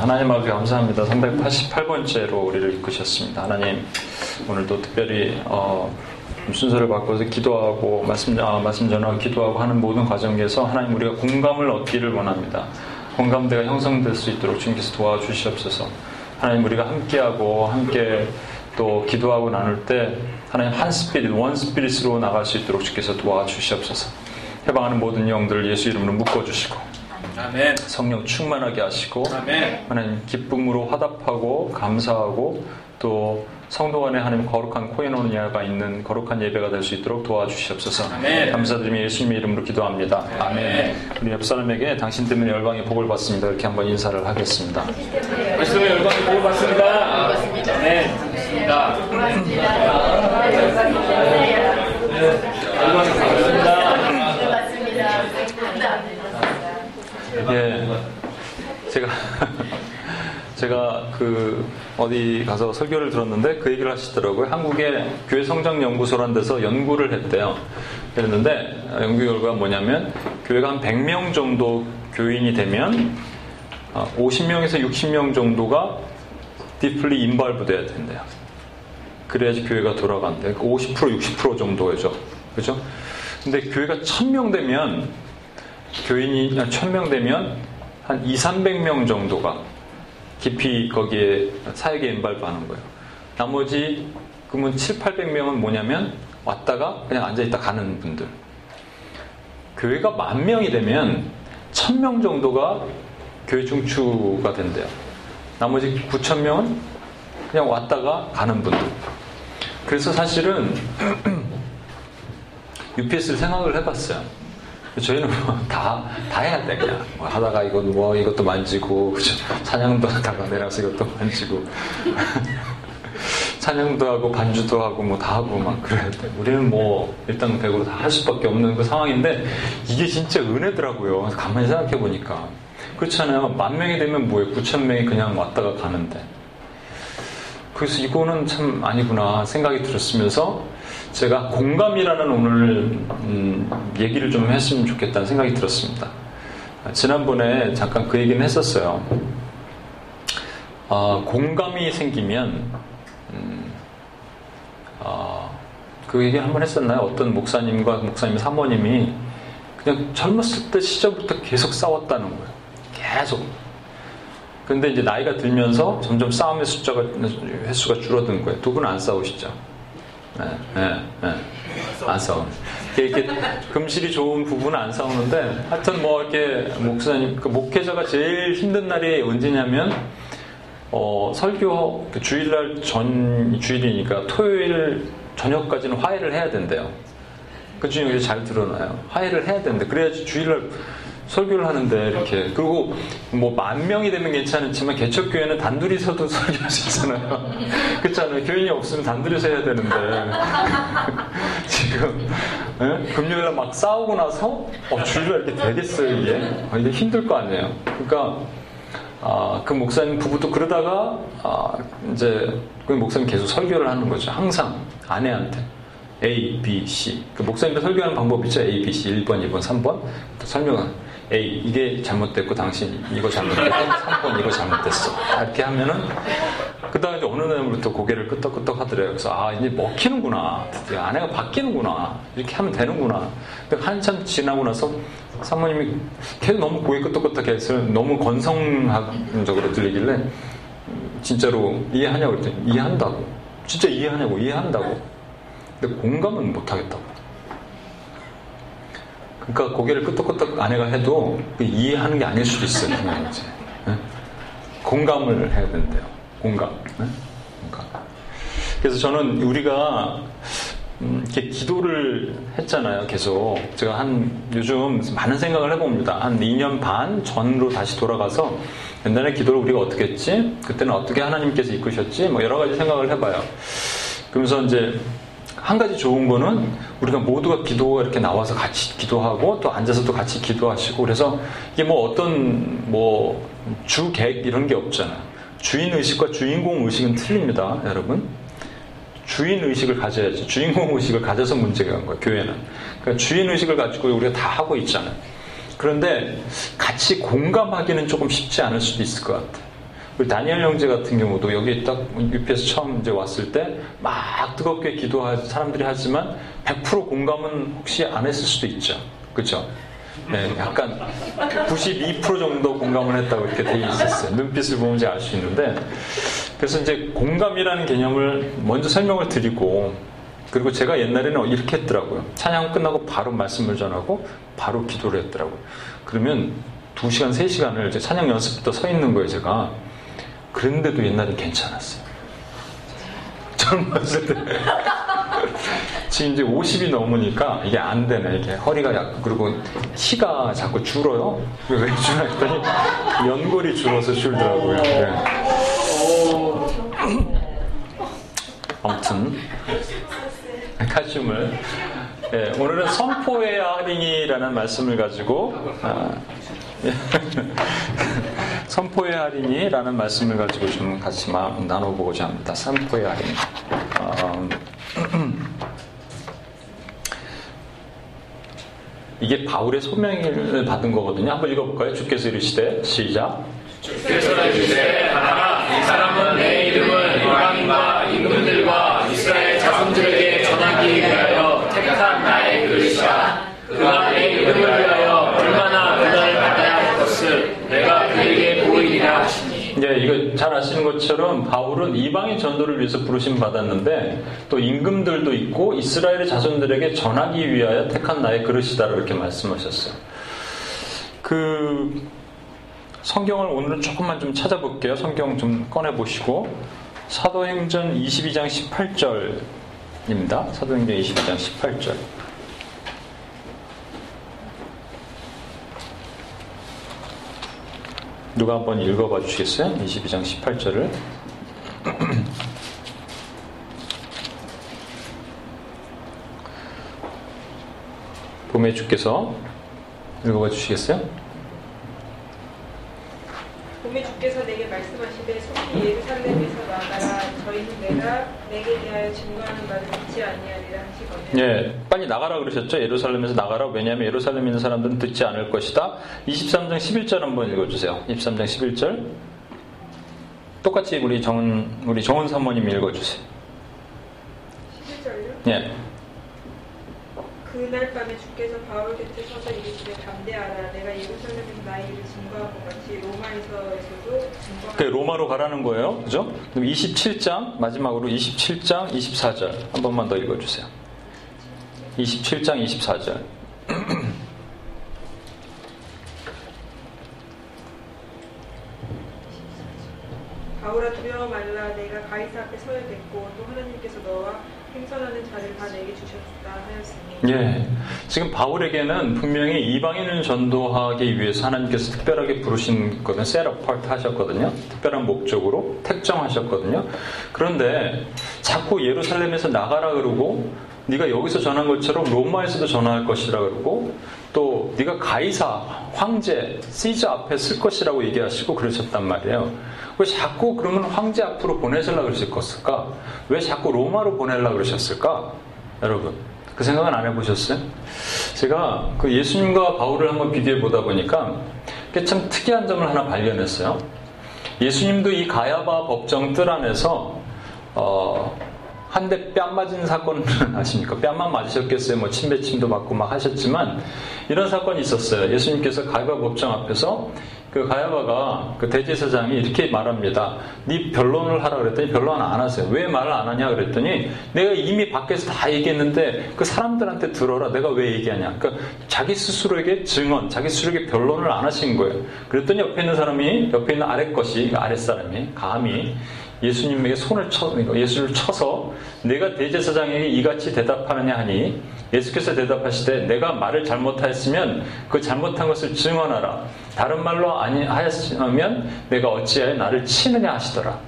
하나님 아버지 감사합니다. 388번째로 우리를 이끄셨습니다. 하나님 오늘도 특별히 어, 순서를 바꿔서 기도하고 말씀, 아, 말씀 전하고 기도하고 하는 모든 과정에서 하나님 우리가 공감을 얻기를 원합니다. 공감대가 형성될 수 있도록 주님께서 도와주시옵소서. 하나님 우리가 함께하고 함께 또 기도하고 나눌 때 하나님 한 스피릿, 원 스피릿으로 나갈 수 있도록 주께서 도와주시옵소서. 해방하는 모든 영들을 예수 이름으로 묶어주시고 아멘. 성령 충만하게 하시고 아멘. 하나님 기쁨으로 화답하고 감사하고 또 성도 간에 하나님 거룩한 코인오니아가 있는 거룩한 예배가 될 수 있도록 도와주시옵소서. 아멘. 감사드리며 예수님의 이름으로 기도합니다. 아멘. 아멘. 우리 옆 사람에게 당신 때문에 열방의 복을 받습니다. 이렇게 한번 인사를 하겠습니다. 당신 때문에 열방의 복을 받습니다. 아멘. 받습니다. 열방의 복을 받습니다. 예. 제가 제가 그 어디 가서 설교를 들었는데 그 얘기를 하시더라고요. 한국의 교회 성장 연구소란 데서 연구를 했대요. 그랬는데 연구 결과가 뭐냐면 교회가 한 100명 정도 교인이 되면 50명에서 어, 60명 정도가 디플리 인발부 돼야 된대요. 그래야지 교회가 돌아간대. 50% 60% 정도죠. 그죠? 근데 교회가 1000명 되면 교인이 1000명 되면 한 2, 300명 정도가 깊이 거기에 사역에 인발하는 거예요. 나머지 그러면 7, 800명은 뭐냐면 왔다가 그냥 앉아있다 가는 분들. 교회가 만 명이 되면 1000명 정도가 교회 중추가 된대요. 나머지 9천 명은 그냥 왔다가 가는 분들. 그래서 사실은 UPS를 생각을 해봤어요. 저희는 뭐 다, 다 해야 돼, 그냥. 뭐 하다가 이거, 뭐, 이것도 만지고, 그죠? 찬양도 하다가 내려서 이것도 만지고. 찬양도 하고, 반주도 하고, 뭐 다 하고, 막 그래야 돼. 우리는 뭐, 일당백으로 다 할 수밖에 없는 그 상황인데, 이게 진짜 은혜더라고요. 가만히 생각해보니까. 그렇잖아요. 만 명이 되면 뭐예요? 9천 명이 그냥 왔다가 가는데. 그래서 이거는 참 아니구나 생각이 들었으면서, 제가 공감이라는 오늘 음, 얘기를 좀 했으면 좋겠다는 생각이 들었습니다. 지난번에 잠깐 그 얘기는 했었어요. 어, 공감이 생기면 음, 어, 그 얘기 한번 했었나요? 어떤 목사님과 목사님 사모님이 그냥 젊었을 때 시절부터 계속 싸웠다는 거예요. 계속. 근데 이제 나이가 들면서 점점 싸움의 숫자가 횟수가 줄어든 거예요. 두 분은 안 싸우시죠? 네, 네, 네. 안 싸워. 이렇게 금실이 좋은 부분은 안 싸우는데 하여튼 뭐 이렇게 목사님 그 목회자가 제일 힘든 날이 언제냐면 어, 설교 그 주일날 전 주일이니까 토요일 저녁까지는 화해를 해야 된대요. 그 중에 잘 드러나요. 화해를 해야 되는데 그래야지 주일날 설교를 하는데 이렇게 그리고 뭐 만 명이 되면 괜찮지만 개척 교회는 단둘이서도 설교할 수 있잖아요. 그렇잖아요. 교인이 없으면 단둘이서 해야 되는데 지금 네? 금요일날 막 싸우고 나서 어, 주일날 이렇게 되겠어요 이게 어, 이게 힘들 거 아니에요. 그러니까 아, 그 목사님 부부도 그러다가 아, 이제 그 목사님 계속 설교를 하는 거죠. 항상 아내한테. A, B, C. 그 목사님들 설교하는 방법이 있죠. A, B, C 1번, 2번, 3번. 설명은 A 이게 잘못됐고 당신 이거 잘못됐고 3번 이거 잘못됐어. 이렇게 하면은 그 다음에 어느 날부터 고개를 끄덕끄덕 하더래요. 그래서 아 이제 먹히는구나. 드디어 아내가 바뀌는구나. 이렇게 하면 되는구나. 근데 한참 지나고 나서 사모님이 계속 너무 고개 끄덕끄덕 해서 너무 건성적으로 들리길래 진짜로 이해하냐고 그랬더니 이해한다고. 진짜 이해하냐고 이해한다고. 근데 공감은 못하겠다고 그러니까 고개를 끄덕끄덕 아내가 해도 그 이해하는 게 아닐 수도 있어요. 그냥 이제. 네? 공감을 해야 된대요. 공감. 네? 공감. 그래서 저는 우리가 음, 이렇게 기도를 했잖아요. 계속 제가 한 요즘 많은 생각을 해봅니다. 한 2년 반 전으로 다시 돌아가서 옛날에 기도를 우리가 어떻게 했지? 그때는 어떻게 하나님께서 이끄셨지? 뭐 여러 가지 생각을 해봐요. 그러면서 이제 한 가지 좋은 거는 우리가 모두가 기도가 이렇게 나와서 같이 기도하고 또 앉아서 도 같이 기도하시고 그래서 이게 뭐 어떤 뭐 주객 이런 게 없잖아요. 주인 의식과 주인공 의식은 틀립니다, 여러분. 주인 의식을 가져야지. 주인공 의식을 가져서 문제가 간 거예요, 교회는. 그러니까 주인 의식을 가지고 우리가 다 하고 있잖아요. 그런데 같이 공감하기는 조금 쉽지 않을 수도 있을 것 같아요. 다니엘 형제 같은 경우도 여기 딱 UPS 처음 이제 왔을 때 막 뜨겁게 기도하 사람들이 하지만 100% 공감은 혹시 안 했을 수도 있죠. 그죠? 네, 약간 92% 정도 공감을 했다고 이렇게 돼 있었어요. 눈빛을 보면 이제 알 수 있는데 그래서 이제 공감이라는 개념을 먼저 설명을 드리고 그리고 제가 옛날에는 이렇게 했더라고요. 찬양 끝나고 바로 말씀을 전하고 바로 기도를 했더라고요. 그러면 2시간, 3시간을 이제 찬양 연습부터 서 있는 거예요, 제가. 그런데도 옛날엔 괜찮았어요. 젊었을 때. 지금 이제 50이 넘으니까 이게 안 되네. 이게 허리가 약, 그리고 키가 자꾸 줄어요. 왜 줄어? 했더니 연골이 줄어서 줄더라고요. 네. 아무튼. 칼슘을. 네, 오늘은 선포해야 할인이라는 말씀을 가지고, 아, 선포의 할인이라는 말씀을 가지고 좀 같이 나눠보고자 합니다. 선포의 할인. 어, 이게 바울의 소명을 받은 거거든요. 한번 읽어볼까요? 주께서 이르시되 시작. 주께서 이르시되 하나 이 사람은 내 이름을 이방인과 이거 잘 아시는 것처럼 바울은 이방인 전도를 위해서 부르심 받았는데 또 임금들도 있고 이스라엘의 자손들에게 전하기 위하여 택한 나의 그릇이다 이렇게 말씀하셨어요. 그 성경을 오늘은 조금만 좀 찾아볼게요. 성경 좀 꺼내 보시고 사도행전 22장 18절입니다. 사도행전 22장 18절. 누가 한번 읽어봐 주시겠어요? 22장 18절을. 봄의 주께서 읽어봐 주시겠어요? 봄의 주께서 내게 말씀하시되 속히 예루살렘에서 나가라 저희는 내가 내게 대하여 증거하는 바를 믿지 아니하리라 하시거늘 예, 빨리 나가라 그러셨죠? 예루살렘에서 나가라. 왜냐하면 예루살렘에 있는 사람들은 듣지 않을 것이다. 23장 11절 한번 읽어주세요. 23장 11절. 똑같이 우리 정은, 우리 정은 사모님 읽어주세요. 11절요? 예. 그날 밤에 주께서 바울 곁에 서서 이르시되 담대하라 내가 예루살렘에서 나의 일을 증거한 것 같이 로마에서에서도 그 증거하라 로마로 가라는 거예요. 그죠? 그럼 27장, 마지막으로 27장 24절. 한 번만 더 읽어주세요. 27장 24절. 바울아 두려워 말라 내가 가이사 앞에 서야겠고 또 하나님께서 너와 행선하는 자를 다 내게 주셨다 하였으니 예. 지금 바울에게는 분명히 이방인을 전도하기 위해서 하나님께서 특별하게 부르신 셋 어파트 하셨거든요. 특별한 목적으로 택정하셨거든요. 그런데 자꾸 예루살렘에서 나가라 그러고 네가 여기서 전한 것처럼 로마에서도 전할 것이라 그러고 또 네가 가이사 황제 시저 앞에 쓸 것이라고 얘기하시고 그러셨단 말이에요. 왜 자꾸 그러면 황제 앞으로 보내달라 그러셨을까? 왜 자꾸 로마로 보내려 그러셨을까? 여러분 그 생각은 안 해보셨어요? 제가 그 예수님과 바울을 한번 비교해 보다 보니까 참 특이한 점을 하나 발견했어요. 예수님도 이 가야바 법정 뜰 안에서 어, 한 대 뺨 맞은 사건 아십니까? 뺨만 맞으셨겠어요. 뭐 침배침도 받고 막 하셨지만 이런 사건이 있었어요. 예수님께서 가야바 법정 앞에서 그 가야바가 그 대제사장이 이렇게 말합니다. 네 변론을 하라 그랬더니 변론 안 하세요. 왜 말을 안 하냐 그랬더니 내가 이미 밖에서 다 얘기했는데 그 사람들한테 들어라. 내가 왜 얘기하냐. 그러니까 자기 스스로에게 증언, 자기 스스로에게 변론을 안 하신 거예요. 그랬더니 옆에 있는 사람이 옆에 있는 아래 것이 아랫 사람이 감히 예수님에게 손을 쳐, 예수를 쳐서 내가 대제사장에게 이같이 대답하느냐 하니 예수께서 대답하시되 내가 말을 잘못하였으면 그 잘못한 것을 증언하라. 다른 말로 아니 하였으면 내가 어찌하여 나를 치느냐 하시더라.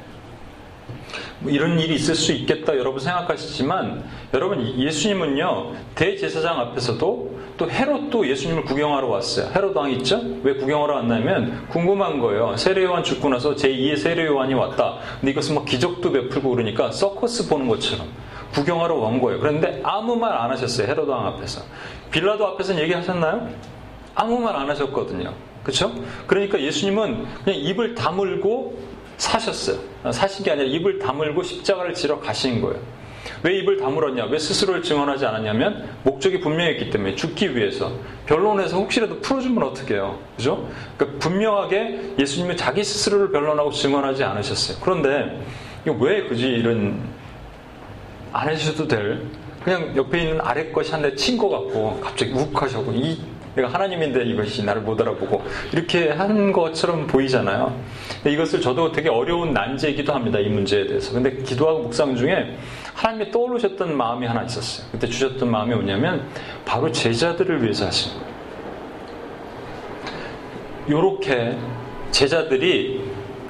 뭐 이런 일이 있을 수 있겠다 여러분 생각하시지만 여러분 예수님은요 대제사장 앞에서도 또 헤롯도 예수님을 구경하러 왔어요. 헤롯 왕 있죠? 왜 구경하러 왔냐면 궁금한 거예요. 세례요한 죽고 나서 제2의 세례요한이 왔다. 근데 이것은 뭐 기적도 베풀고 그러니까 서커스 보는 것처럼 구경하러 온 거예요. 그런데 아무 말 안 하셨어요. 헤롯 왕 앞에서. 빌라도 앞에서는 얘기하셨나요? 아무 말 안 하셨거든요. 그렇죠? 그러니까 예수님은 그냥 입을 다물고 사셨어요. 사신 게 아니라 입을 다물고 십자가를 지러 가신 거예요. 왜 입을 다물었냐? 왜 스스로를 증언하지 않았냐면 목적이 분명했기 때문에 죽기 위해서. 변론에서 혹시라도 풀어주면 어떻게 해요? 그죠? 그러니까 분명하게 예수님은 자기 스스로를 변론하고 증언하지 않으셨어요. 그런데 왜 굳이 이런 안 해주셔도 될 그냥 옆에 있는 아래 것이 한 대 친 것 같고 갑자기 욱하셔고 이 내가 하나님인데 이것이 나를 못 알아보고 이렇게 한 것처럼 보이잖아요. 이것을 저도 되게 어려운 난제이기도 합니다. 이 문제에 대해서. 근데 기도하고 묵상 중에 하나님이 떠올르셨던 마음이 하나 있었어요. 그때 주셨던 마음이 뭐냐면 바로 제자들을 위해서 하신 거예요. 요렇게 제자들이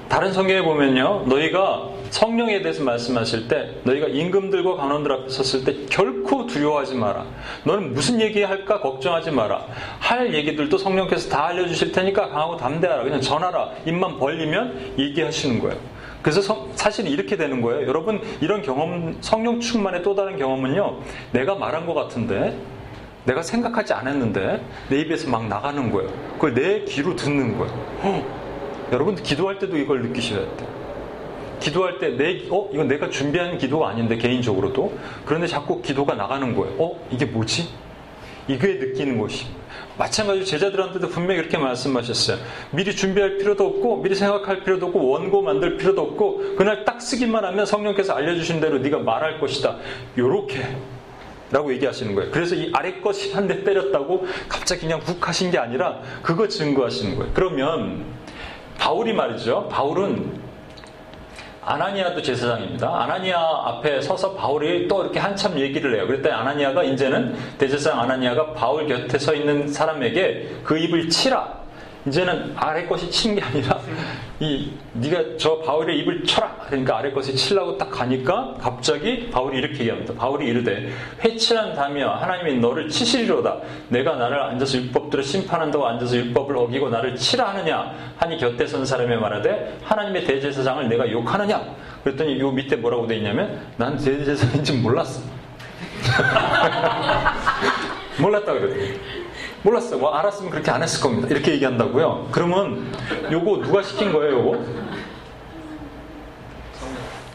다른 성경에 보면요. 너희가 성령에 대해서 말씀하실 때 너희가 임금들과 간원들 앞에 섰을 때 결코 두려워하지 마라. 너는 무슨 얘기할까 걱정하지 마라. 할 얘기들도 성령께서 다 알려주실 테니까 강하고 담대하라. 그냥 전하라. 입만 벌리면 얘기하시는 거예요. 그래서 성, 사실 이렇게 되는 거예요. 여러분 이런 경험 성령 충만의 또 다른 경험은요. 내가 말한 것 같은데 내가 생각하지 않았는데 내 입에서 막 나가는 거예요. 그걸 내 귀로 듣는 거예요. 허, 여러분 기도할 때도 이걸 느끼셔야 돼요. 기도할 때 내, 어, 이건 내가 준비한 기도가 아닌데, 개인적으로도. 그런데 자꾸 기도가 나가는 거예요. 어, 이게 뭐지? 이게 느끼는 것이. 마찬가지로 제자들한테도 분명히 이렇게 말씀하셨어요. 미리 준비할 필요도 없고, 미리 생각할 필요도 없고, 원고 만들 필요도 없고, 그날 딱 쓰기만 하면 성령께서 알려주신 대로 네가 말할 것이다. 요렇게. 라고 얘기하시는 거예요. 그래서 이 아래 것이 한 대 때렸다고 갑자기 그냥 훅 하신 게 아니라 그거 증거하시는 거예요. 그러면 바울이 말이죠. 바울은 아나니아도 제사장입니다. 아나니아 앞에 서서 바울이 또 이렇게 한참 얘기를 해요. 그랬더니 아나니아가 이제는 대제사장 아나니아가 바울 곁에 서 있는 사람에게 그 입을 치라. 이제는 아래 것이 친 게 아니라 이 네가 저 바울의 입을 쳐라. 그러니까 아래 것이 치려고 딱 가니까 갑자기 바울이 이렇게 얘기합니다. 바울이 이르되 회칠한 담이여 하나님이 너를 치시리로다. 내가 나를 앉아서 율법들을 심판한다고 앉아서 율법을 어기고 나를 치라 하느냐 하니 곁에 선 사람이 말하되 하나님의 대제사장을 내가 욕하느냐. 그랬더니 요 밑에 뭐라고 돼 있냐면 난 대제사장인지 몰랐어. 몰랐다 그랬더니 몰랐어요. 뭐 알았으면 그렇게 안 했을 겁니다. 이렇게 얘기한다고요. 그러면 요거 누가 시킨 거예요, 요거?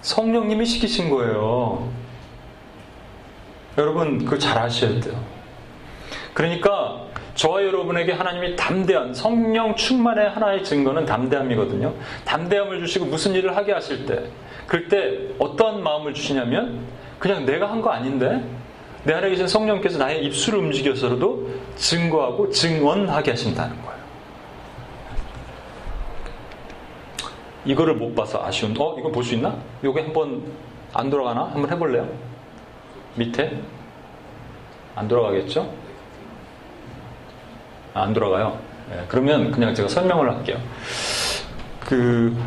성령님이 시키신 거예요. 여러분, 그거 잘 아셔야 돼요. 그러니까 저와 여러분에게 하나님이 담대한 성령 충만의 하나의 증거는 담대함이거든요. 담대함을 주시고 무슨 일을 하게 하실 때, 그럴 때 어떠한 마음을 주시냐면 그냥 내가 한 거 아닌데 내 안에 계신 성령께서 나의 입술을 움직여서라도 증거하고 증언하게 하신다는 거예요. 이거를 못 봐서 아쉬운, 어? 이거 볼수 있나? 요게 한번 안 돌아가나? 한번 해볼래요? 밑에? 안 돌아가겠죠? 아, 안 돌아가요. 네, 그러면 그냥 제가 설명을 할게요. 그,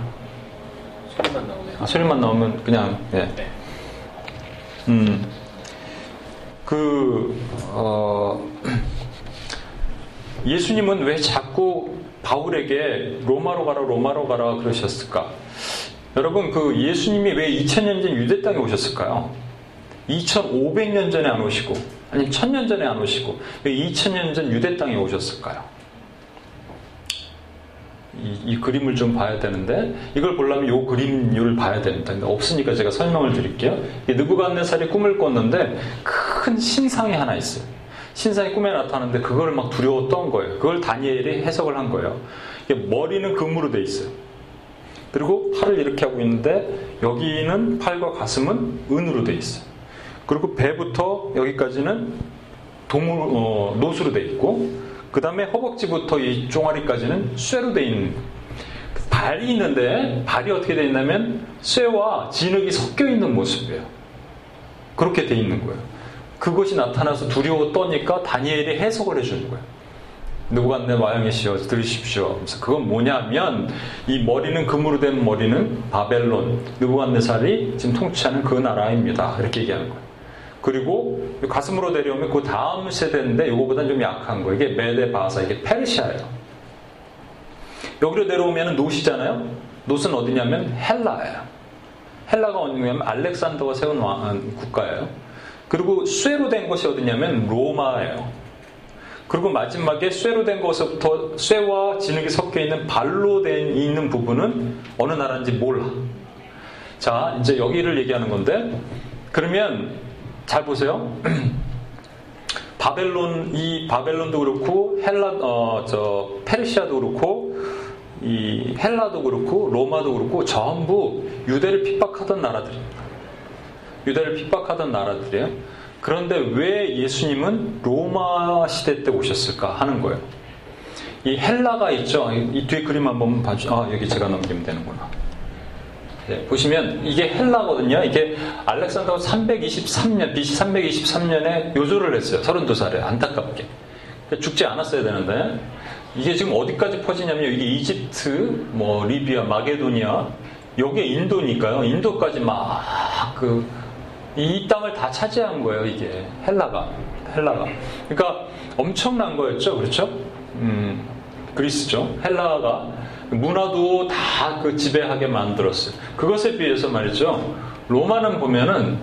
소리만 나오네요. 아, 소리만 나오면 그냥, 네. 네. 음, 그, 어, 예수님은 왜 자꾸 바울에게 로마로 가라, 로마로 가라 그러셨을까? 여러분, 그 예수님이 왜 2000년 전 유대 땅에 오셨을까요? 2500년 전에 안 오시고, 아니면 1000년 전에 안 오시고, 왜 2000년 전 유대 땅에 오셨을까요? 이, 이, 그림을 좀 봐야 되는데 이걸 보려면 이 그림을 봐야 됩니다. 근데 없으니까 제가 설명을 드릴게요. 느부갓네살이 꿈을 꿨는데 큰 신상이 하나 있어요. 신상이 꿈에 나타나는데 그걸 막 두려웠던 거예요. 그걸 다니엘이 해석을 한 거예요. 머리는 금으로 돼 있어요. 그리고 팔을 이렇게 하고 있는데 여기는 팔과 가슴은 은으로 돼 있어요. 그리고 배부터 여기까지는 동으로 어, 노수로 돼 있고 그 다음에 허벅지부터 이 종아리까지는 쇠로 돼 있는 발이 있는데 발이 어떻게 돼 있냐면 쇠와 진흙이 섞여 있는 모습이에요. 그렇게 돼 있는 거예요. 그것이 나타나서 두려워 떠니까 다니엘이 해석을 해주는 거예요. 누구간네 와영이시여 들으십시오. 그래서 그건 뭐냐면 이 머리는 금으로 된 머리는 바벨론 누구간네살이 지금 통치하는 그 나라입니다. 이렇게 얘기하는 거예요. 그리고 가슴으로 내려오면 그 다음 세대인데 이거보다는 좀 약한 거예요. 이게 메데 바사 이게 페르시아예요. 여기로 내려오면 노시잖아요. 노스는 어디냐면 헬라예요. 헬라가 어디냐면 알렉산더가 세운 국가예요. 그리고 쇠로 된 것이 어디냐면 로마예요. 그리고 마지막에 쇠로 된 것부터 쇠와 진흙이 섞여 있는 발로 된 있는 부분은 어느 나라인지 몰라. 자, 이제 여기를 얘기하는 건데 그러면 잘 보세요. 바벨론 이 바벨론도 그렇고 헬라 어 저 페르시아도 그렇고 이 헬라도 그렇고 로마도 그렇고 전부 유대를 핍박하던 나라들입니다. 유대를 핍박하던 나라들이에요. 그런데 왜 예수님은 로마 시대 때 오셨을까 하는 거예요. 이 헬라가 있죠. 이 뒤에 그림 한번 봐주. 아 여기 제가 넘기면 되는구나. 네, 보시면 이게 헬라거든요. 이게 알렉산더가 323년 BC 323년에 요조를 했어요. 32살에 안타깝게 죽지 않았어야 되는데 이게 지금 어디까지 퍼지냐면 이게 이집트, 뭐 리비아, 마게도니아, 여기에 인도니까요. 인도까지 막 그 이 땅을 다 차지한 거예요, 이게. 헬라가. 헬라가. 그러니까 엄청난 거였죠, 그렇죠? 음, 그리스죠. 헬라가 문화도 다 그 지배하게 만들었어요. 그것에 비해서 말이죠. 로마는 보면은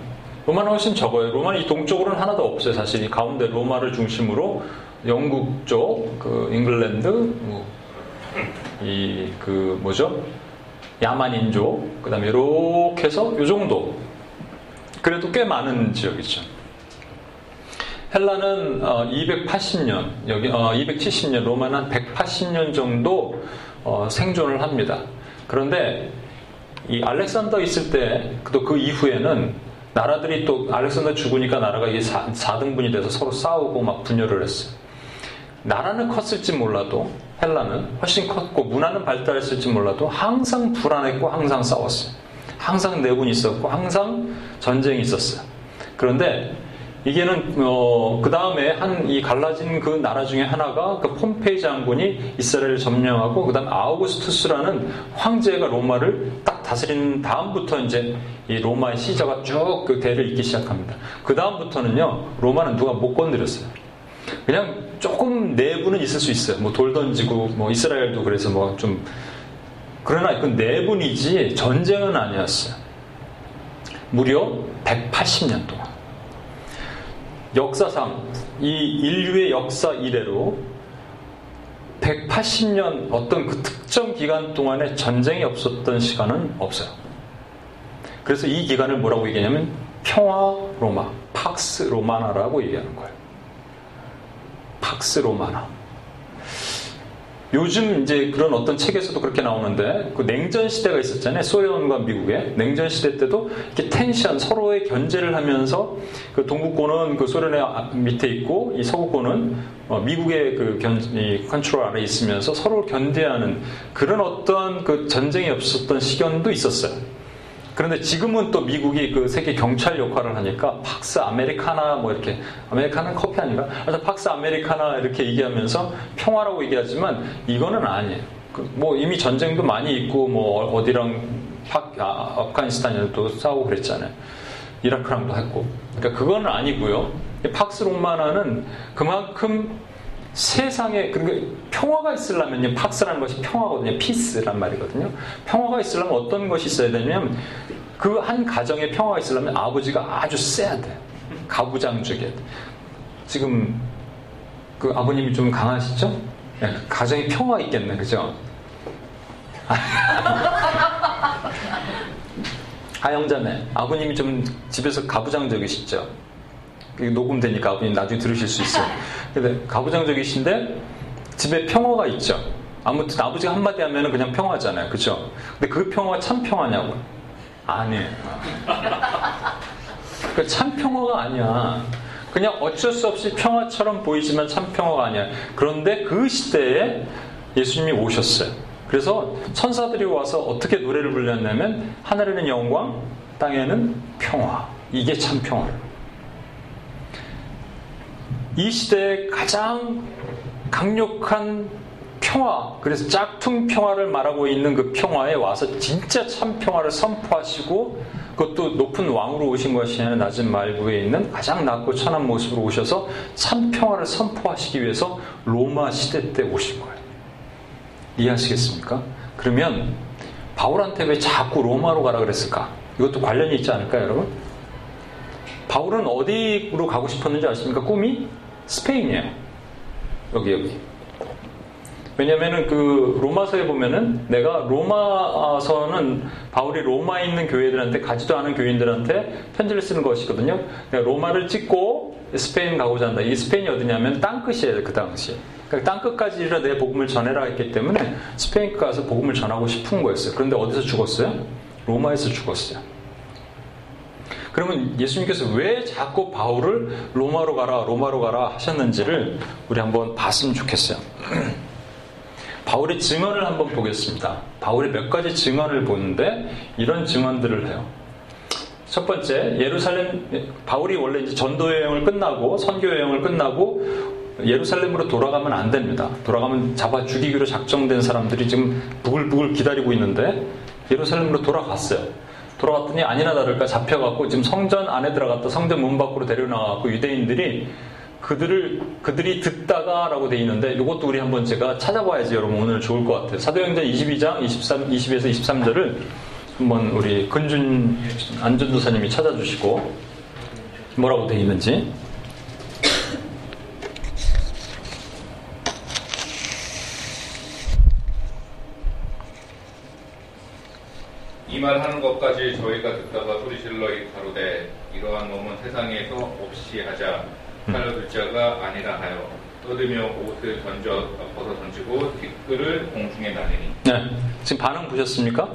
로마는 훨씬 적어요. 로마는 이 동쪽으로는 하나도 없어요. 사실 이 가운데 로마를 중심으로 영국 쪽, 그 잉글랜드, 뭐, 이 그 뭐죠? 야만인족, 그다음에 이렇게 해서 요 정도 그래도 꽤 많은 지역이죠. 헬라는 280년, 어, 여기 270년, 어, 로마는 180년 정도 어, 생존을 합니다. 그런데 이 알렉산더 있을 때, 또 그 이후에는 나라들이 또 알렉산더 죽으니까 나라가 이게 4등분이 돼서 서로 싸우고 막 분열을 했어요. 나라는 컸을지 몰라도 헬라는 훨씬 컸고 문화는 발달했을지 몰라도 항상 불안했고 항상 싸웠어요. 항상 내분이 있었고 항상 전쟁이 있었어요. 그런데 이게는 어, 그 다음에 한 이 갈라진 그 나라 중에 하나가 그 폼페이 장군이 이스라엘을 점령하고 그다음 아우구스투스라는 황제가 로마를 딱 다스린 다음부터 이제 이 로마의 시저가 쭉 그 대를 잇기 시작합니다. 그 다음부터는요 로마는 누가 못 건드렸어요. 그냥 조금 내부는 있을 수 있어요. 뭐 돌 던지고 뭐 이스라엘도 그래서 뭐 좀 그러나 그 내분이지 전쟁은 아니었어요. 무려 180년 동안. 역사상 이 인류의 역사 이래로 180년 어떤 그 특정 기간 동안에 전쟁이 없었던 시간은 없어요. 그래서 이 기간을 뭐라고 얘기하냐면 평화 로마, 팍스 로마나라고 얘기하는 거예요. 팍스 로마나. 요즘 이제 그런 어떤 책에서도 그렇게 나오는데 그 냉전 시대가 있었잖아요. 소련과 미국의 냉전 시대 때도 이렇게 텐션 서로의 견제를 하면서 그 동구권은 그 소련의 밑에 있고 이 서구권은 어, 미국의 그 견, 이 컨트롤 아래 있으면서 서로를 견제하는 그런 어떤 그 전쟁이 없었던 시견도 있었어요. 그런데 지금은 또 미국이 그 세계 경찰 역할을 하니까 팍스 아메리카나 뭐 이렇게 아메리카나 커피 아닌가? 하여튼 팍스 아메리카나 이렇게 얘기하면서 평화라고 얘기하지만 이거는 아니에요. 그 뭐 이미 전쟁도 많이 있고 뭐 어디랑 팍 아, 아프가니스탄에도 싸우고 그랬잖아요. 이라크랑도 했고. 그러니까 그거는 아니고요. 팍스 롱마나는 그만큼 세상에 그러니까 평화가 있으려면요 팍스라는 것이 평화거든요 피스란 말이거든요 평화가 있으려면 어떤 것이 있어야 되냐면 그 한 가정에 평화가 있으려면 아버지가 아주 세야 돼 가부장적이야 돼 지금 그 아버님이 좀 강하시죠? 네, 가정에 평화 있겠네 그죠? 하영자네 아버님이 좀 집에서 가부장적이시죠? 녹음되니까 아버님 나중에 들으실 수 있어요. 근데 가부장적이신데 집에 평화가 있죠. 아무튼 아버지가 한마디 하면 그냥 평화잖아요. 그죠? 근데 그 평화가 참 평화냐고. 아니에요. 그참 평화가 아니야. 그냥 어쩔 수 없이 평화처럼 보이지만 참 평화가 아니야. 그런데 그 시대에 예수님이 오셨어요. 그래서 천사들이 와서 어떻게 노래를 불렸냐면 하늘에는 영광, 땅에는 평화. 이게 참 평화예요. 이 시대에 가장 강력한 평화, 그래서 짝퉁 평화를 말하고 있는 그 평화에 와서 진짜 참 평화를 선포하시고 그것도 높은 왕으로 오신 것이 아니라 낮은 말구에 있는 가장 낮고 천한 모습으로 오셔서 참 평화를 선포하시기 위해서 로마 시대 때 오신 거예요. 이해하시겠습니까? 그러면 바울한테 왜 자꾸 로마로 가라 그랬을까? 이것도 관련이 있지 않을까요, 여러분? 바울은 어디로 가고 싶었는지 아십니까? 꿈이 스페인이에요. 여기, 여기. 왜냐면은 그 로마서에 보면은 내가 로마서는 바울이 로마에 있는 교회들한테 가지도 않은 교인들한테 편지를 쓰는 것이거든요. 그러니까 로마를 찍고 스페인 가고자 한다. 이 스페인이 어디냐면 땅끝이에요. 그 당시에. 그러니까 땅끝까지라 내 복음을 전해라 했기 때문에 스페인 가서 복음을 전하고 싶은 거였어요. 그런데 어디서 죽었어요? 로마에서 죽었어요. 그러면 예수님께서 왜 자꾸 바울을 로마로 가라, 로마로 가라 하셨는지를 우리 한번 봤으면 좋겠어요. 바울의 증언을 한번 보겠습니다. 바울의 몇 가지 증언을 보는데 이런 증언들을 해요. 첫 번째, 예루살렘, 바울이 원래 이제 전도 여행을 끝나고, 선교 여행을 끝나고, 예루살렘으로 돌아가면 안 됩니다. 돌아가면 잡아 죽이기로 작정된 사람들이 지금 부글부글 기다리고 있는데, 예루살렘으로 돌아갔어요. 돌아갔더니 아니나 다를까 잡혀갖고 지금 성전 안에 들어갔다 성전 문 밖으로 데려나와갖고 유대인들이 그들을 그들이 듣다가라고 돼 있는데 이것도 우리 한번 제가 찾아봐야지 여러분 오늘 좋을 것 같아요. 사도행전 22장 23 20에서 23절을 한번 우리 근준 안전도사님이 찾아주시고 뭐라고 돼 있는지 이 말 하는 것까지 저희가 듣다가 소리질러 가로되 이러한 놈은 세상에서 없이 하자 살려둘 자가 아니라 하여 떠들며 옷을 던져 벗어 던지고 티끌을 공중에 날리니 네. 지금 반응 보셨습니까?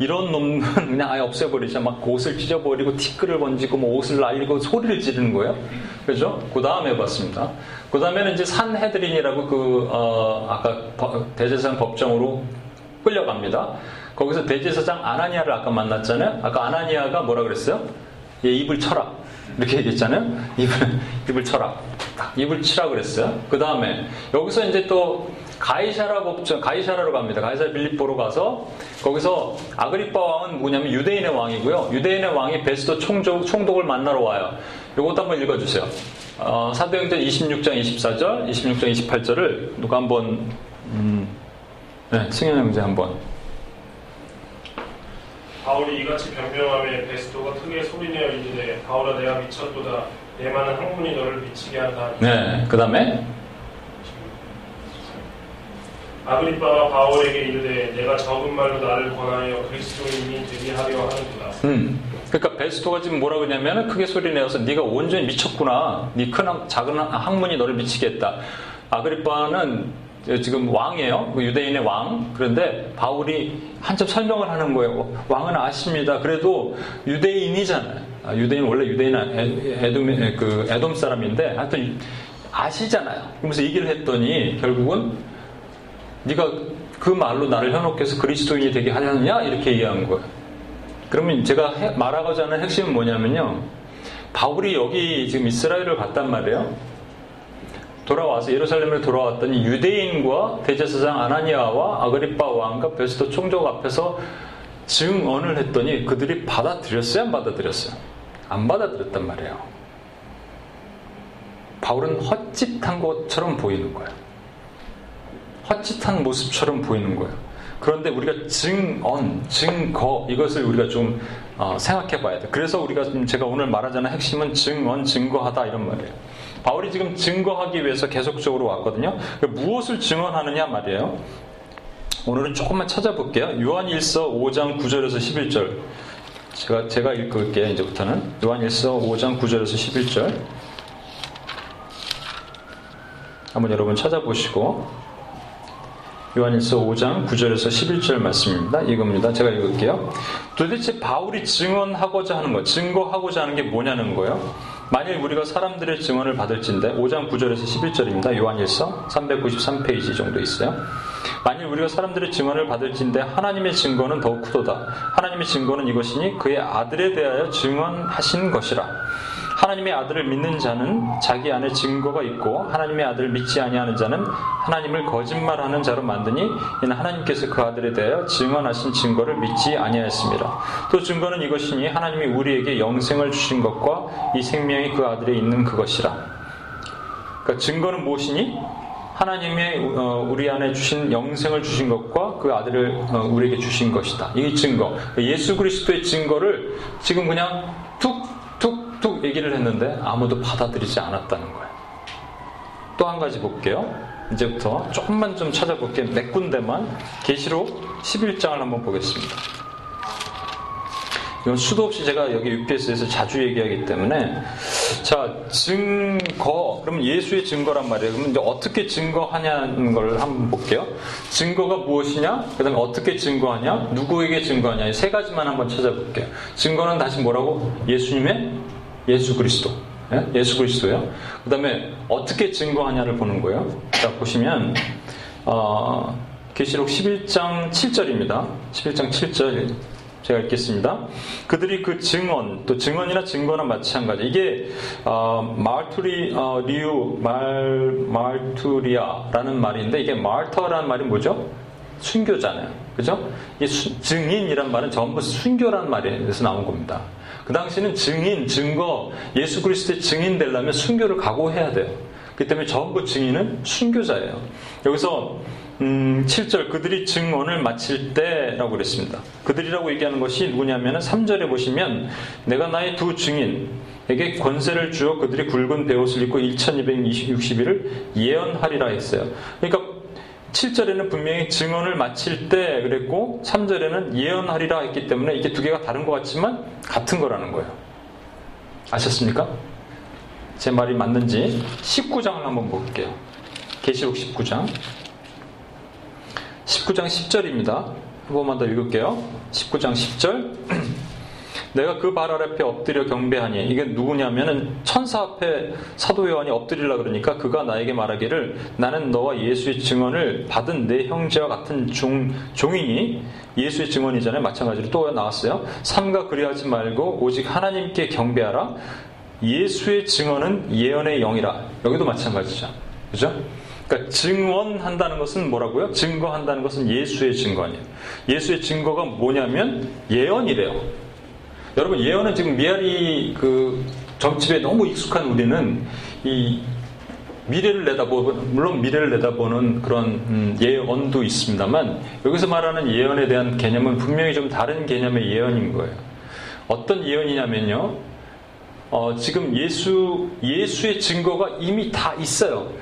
이런 놈은 그냥 아예 없애버리자. 막 옷을 찢어버리고 티끌을 번지고 뭐 옷을 날리고 소리를 지르는 거예요. 그죠? 그 다음에 봤습니다. 그 다음에는 이제 산헤드린이라고 그, 어, 아까 대제사장 법정으로 끌려갑니다. 거기서 대제사장 아나니아를 아까 만났잖아요. 아까 아나니아가 뭐라 그랬어요? 얘 입을 쳐라. 이렇게 얘기했잖아요. 입을, 입을 쳐라. 딱 입을 치라 그랬어요. 그 다음에 여기서 이제 또 가이샤라 법정, 가이샤라로 갑니다. 가이샤 빌립보로 가서 거기서 아그리파 왕은 뭐냐면 유대인의 왕이고요. 유대인의 왕이 베스도 총독, 총독을 만나러 와요. 이것도 한번 읽어주세요. 어, 사도행전 26장 24절, 26장 28절을 누가 한번 음, 네, 승현 형제 한번. 바울이 이같이 변명함에 베스도가 크게 소리내어 이르되 바울아 내가 미쳤도다 내 많은 학문이 너를 미치게 한다. 네, 그 다음에 아그리빠가 바울에게 이르되 내가 적은 말로 나를 권하여 그리스도인이 되게 하려 하는구나. 음. 그러니까 베스토가 지금 뭐라 그러냐면 크게 소리 내어서 네가 온전히 미쳤구나. 네큰 작은 학문이 너를 미치겠다. 아그리빠는 지금 왕이에요. 그 유대인의 왕. 그런데 바울이 한참 설명을 하는 거예요. 왕은 아십니다. 그래도 유대인이잖아요. 아, 유대인 원래 유대인은 에돔 그 에돔 사람인데 하여튼 아시잖아요. 그러면서 얘기를 했더니 결국은 네가 그 말로 나를 현혹해서 그리스도인이 되게 하려느냐 이렇게 이해한 거예요. 그러면 제가 말하고자 하는 핵심은 뭐냐면요. 바울이 여기 지금 이스라엘을 갔단 말이에요. 돌아와서 예루살렘을 돌아왔더니 유대인과 대제사장 아나니아와 아그리파 왕과 베스도 총독 앞에서 증언을 했더니 그들이 받아들였어요, 안 받아들였어요? 안 받아들였단 말이에요. 바울은 헛짓한 것처럼 보이는 거예요. 헛짓한 모습처럼 보이는 거예요. 그런데 우리가 증언, 증거 이것을 우리가 좀 어, 생각해 봐야 돼. 그래서 우리가 제가 오늘 말하자는 핵심은 증언, 증거하다 이런 말이에요. 바울이 지금 증거하기 위해서 계속적으로 왔거든요. 그러니까 무엇을 증언하느냐 말이에요. 오늘은 조금만 찾아볼게요. 요한일서 5장 9절에서 11절. 제가 제가 읽을게요. 이제부터는 요한일서 5장 9절에서 11절. 한번 여러분 찾아보시고 요한일서 5장 9절에서 11절 말씀입니다. 이겁니다. 제가 읽을게요. 도대체 바울이 증언하고자 하는 것, 증거하고자 하는 게 뭐냐는 거예요. 만일 우리가 사람들의 증언을 받을진데 5장 9절에서 11절입니다. 요한일서 393페이지 정도 있어요. 만일 우리가 사람들의 증언을 받을진데 하나님의 증거는 더욱 크도다. 하나님의 증거는 이것이니 그의 아들에 대하여 증언하신 것이라. 하나님의 아들을 믿는 자는 자기 안에 증거가 있고 하나님의 아들을 믿지 아니하는 자는 하나님을 거짓말하는 자로 만드니 이는 하나님께서 그 아들에 대하여 증언하신 증거를 믿지 아니하였습니다. 또 증거는 이것이니 하나님이 우리에게 영생을 주신 것과 이 생명이 그 아들에 있는 그것이라. 그러니까 증거는 무엇이니? 하나님의 어, 우리 안에 주신 영생을 주신 것과 그 아들을 어, 우리에게 주신 것이다. 이게 증거. 예수 그리스도의 증거를 지금 그냥 얘기를 했는데 아무도 받아들이지 않았다는 거예요. 또 한 가지 볼게요. 이제부터 조금만 좀 찾아볼게요. 몇 군데만 계시록 11장을 한번 보겠습니다. 이건 수도 없이 제가 여기 UPS에서 자주 얘기하기 때문에 자 증거 그러면 예수의 증거란 말이에요. 그러면 이제 어떻게 증거하냐는 걸 한번 볼게요. 증거가 무엇이냐? 그다음에 어떻게 증거하냐? 누구에게 증거하냐? 이 세 가지만 한번 찾아볼게요. 증거는 다시 뭐라고? 예수님의 예수 그리스도. 예? 예수 그리스도요. 그 다음에 어떻게 증거하냐를 보는 거예요. 자 보시면 어, 계시록 11장 7절입니다. 11장 7절 제가 읽겠습니다. 그들이 그 증언, 또 증언이나 증거는 마찬가지. 이게 어, 말투리 어, 리우 말 말투리아라는 말인데 이게 말터라는 말이 뭐죠? 순교잖아요. 그죠? 이 수, 증인이란 말은 전부 순교라는 말에서 나온 겁니다. 그 당시는 증인, 증거, 예수 그리스도의 증인 되려면 순교를 각오해야 돼요. 그 때문에 전부 증인은 순교자예요. 여기서 음, 7절 그들이 증언을 마칠 때라고 그랬습니다. 그들이라고 얘기하는 것이 누구냐면 3절에 보시면 내가 나의 두 증인에게 권세를 주어 그들이 굵은 베옷을 입고 1260일을 예언하리라 했어요. 그러니까 7절에는 분명히 증언을 마칠 때 그랬고 3절에는 예언하리라 했기 때문에 이게 두 개가 다른 것 같지만 같은 거라는 거예요. 아셨습니까? 제 말이 맞는지 19장을 한번 볼게요. 계시록 19장. 19장 10절입니다. 한 번만 더 읽을게요. 19장 10절. 내가 그발 앞에 엎드려 경배하니 이게 누구냐면은 천사 앞에 사도 요한이 엎드리려 그러니까 그가 나에게 말하기를 나는 너와 예수의 증언을 받은 내 형제와 같은 종, 종이니 예수의 증언이잖아요. 마찬가지로 또 나왔어요. 삼가 그리하지 말고 오직 하나님께 경배하라. 예수의 증언은 예언의 영이라. 여기도 마찬가지죠. 그죠? 그러니까 증언한다는 것은 뭐라고요? 증거한다는 것은 예수의 증거 아니에요. 예수의 증거가 뭐냐면 예언이래요. 여러분 예언은 지금 미아리 그 점집에 너무 익숙한 우리는 이 미래를 내다보는 물론 미래를 내다보는 그런 음, 예언도 있습니다만 여기서 말하는 예언에 대한 개념은 분명히 좀 다른 개념의 예언인 거예요. 어떤 예언이냐면요. 어, 지금 예수 예수의 증거가 이미 다 있어요.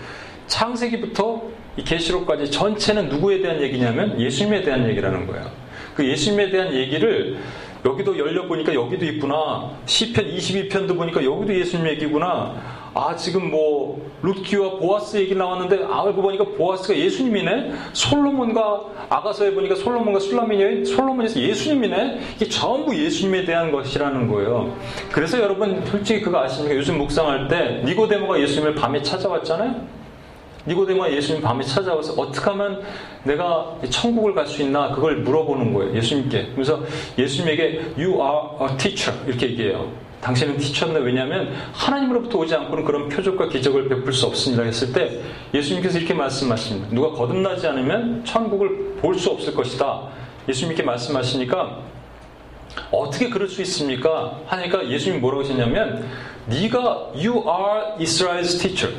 창세기부터 이 계시록까지 전체는 누구에 대한 얘기냐면 예수님에 대한 얘기라는 거예요. 그 예수님에 대한 얘기를 여기도 열려 보니까 여기도 있구나. 시편 22편도 보니까 여기도 예수님 얘기구나. 아 지금 뭐 룻기와 보아스 얘기 나왔는데 알고 보니까 보아스가 예수님이네. 솔로몬과 아가서에 보니까 솔로몬과 술라미니 솔로몬에서 예수님이네. 이게 전부 예수님에 대한 것이라는 거예요. 그래서 여러분 솔직히 그거 아십니까? 요즘 묵상할 때 니고데모가 예수님을 밤에 찾아왔잖아요. 니고데모가 예수님 밤에 찾아와서 어떻게 하면 내가 천국을 갈 수 있나 그걸 물어보는 거예요. 예수님께. 그래서 예수님에게 You are a teacher 이렇게 얘기해요. 당신은 티처인데 왜냐하면 하나님으로부터 오지 않고는 그런 표적과 기적을 베풀 수 없습니다 했을 때 예수님께서 이렇게 말씀하십니다. 누가 거듭나지 않으면 천국을 볼 수 없을 것이다. 예수님께 말씀하시니까 어떻게 그럴 수 있습니까? 하니까 예수님이 뭐라고 하셨냐면 네가 You are Israel's teacher.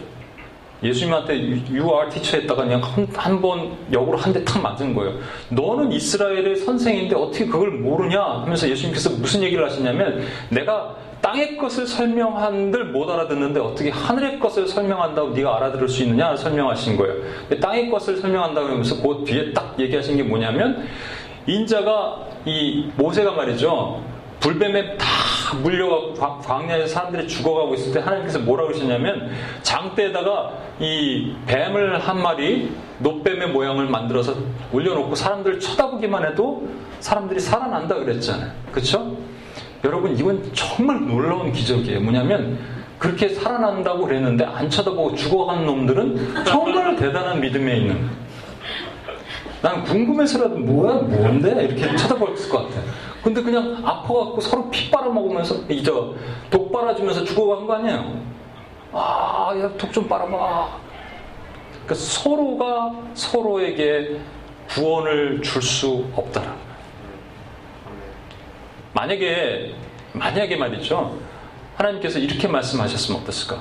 예수님한테 are teacher 했다가 그냥 한번 역으로 한 대 탁 맞은 거예요. 너는 이스라엘의 선생인데 어떻게 그걸 모르냐 하면서 예수님께서 무슨 얘기를 하시냐면 내가 땅의 것을 설명한들 못 알아듣는데 어떻게 하늘의 것을 설명한다고 네가 알아들을 수 있느냐 설명하신 거예요. 땅의 것을 설명한다고 하면서 그 뒤에 딱 얘기하신 게 뭐냐면 인자가 이 모세가 말이죠. 불뱀에 다 물려가고 광야에서 사람들이 죽어가고 있을 때 하나님께서 뭐라고 하셨냐면 장대에다가 이 뱀을 한 마리 노뱀의 모양을 만들어서 올려놓고 사람들을 쳐다보기만 해도 사람들이 살아난다 그랬잖아요. 그렇죠? 여러분 이건 정말 놀라운 기적이에요. 뭐냐면 그렇게 살아난다고 그랬는데 안 쳐다보고 죽어간 놈들은 정말 대단한 믿음에 있는 난 궁금해서라도 뭐야 뭔데 이렇게 쳐다봤을 것 같아. 근데 그냥 아파갖고 서로 피 빨아먹으면서, 이저, 독 빨아주면서 죽어간 거 아니에요? 아, 야, 독 좀 빨아봐. 그러니까 서로가 서로에게 구원을 줄 수 없다라. 만약에, 만약에 말이죠. 하나님께서 이렇게 말씀하셨으면 어땠을까?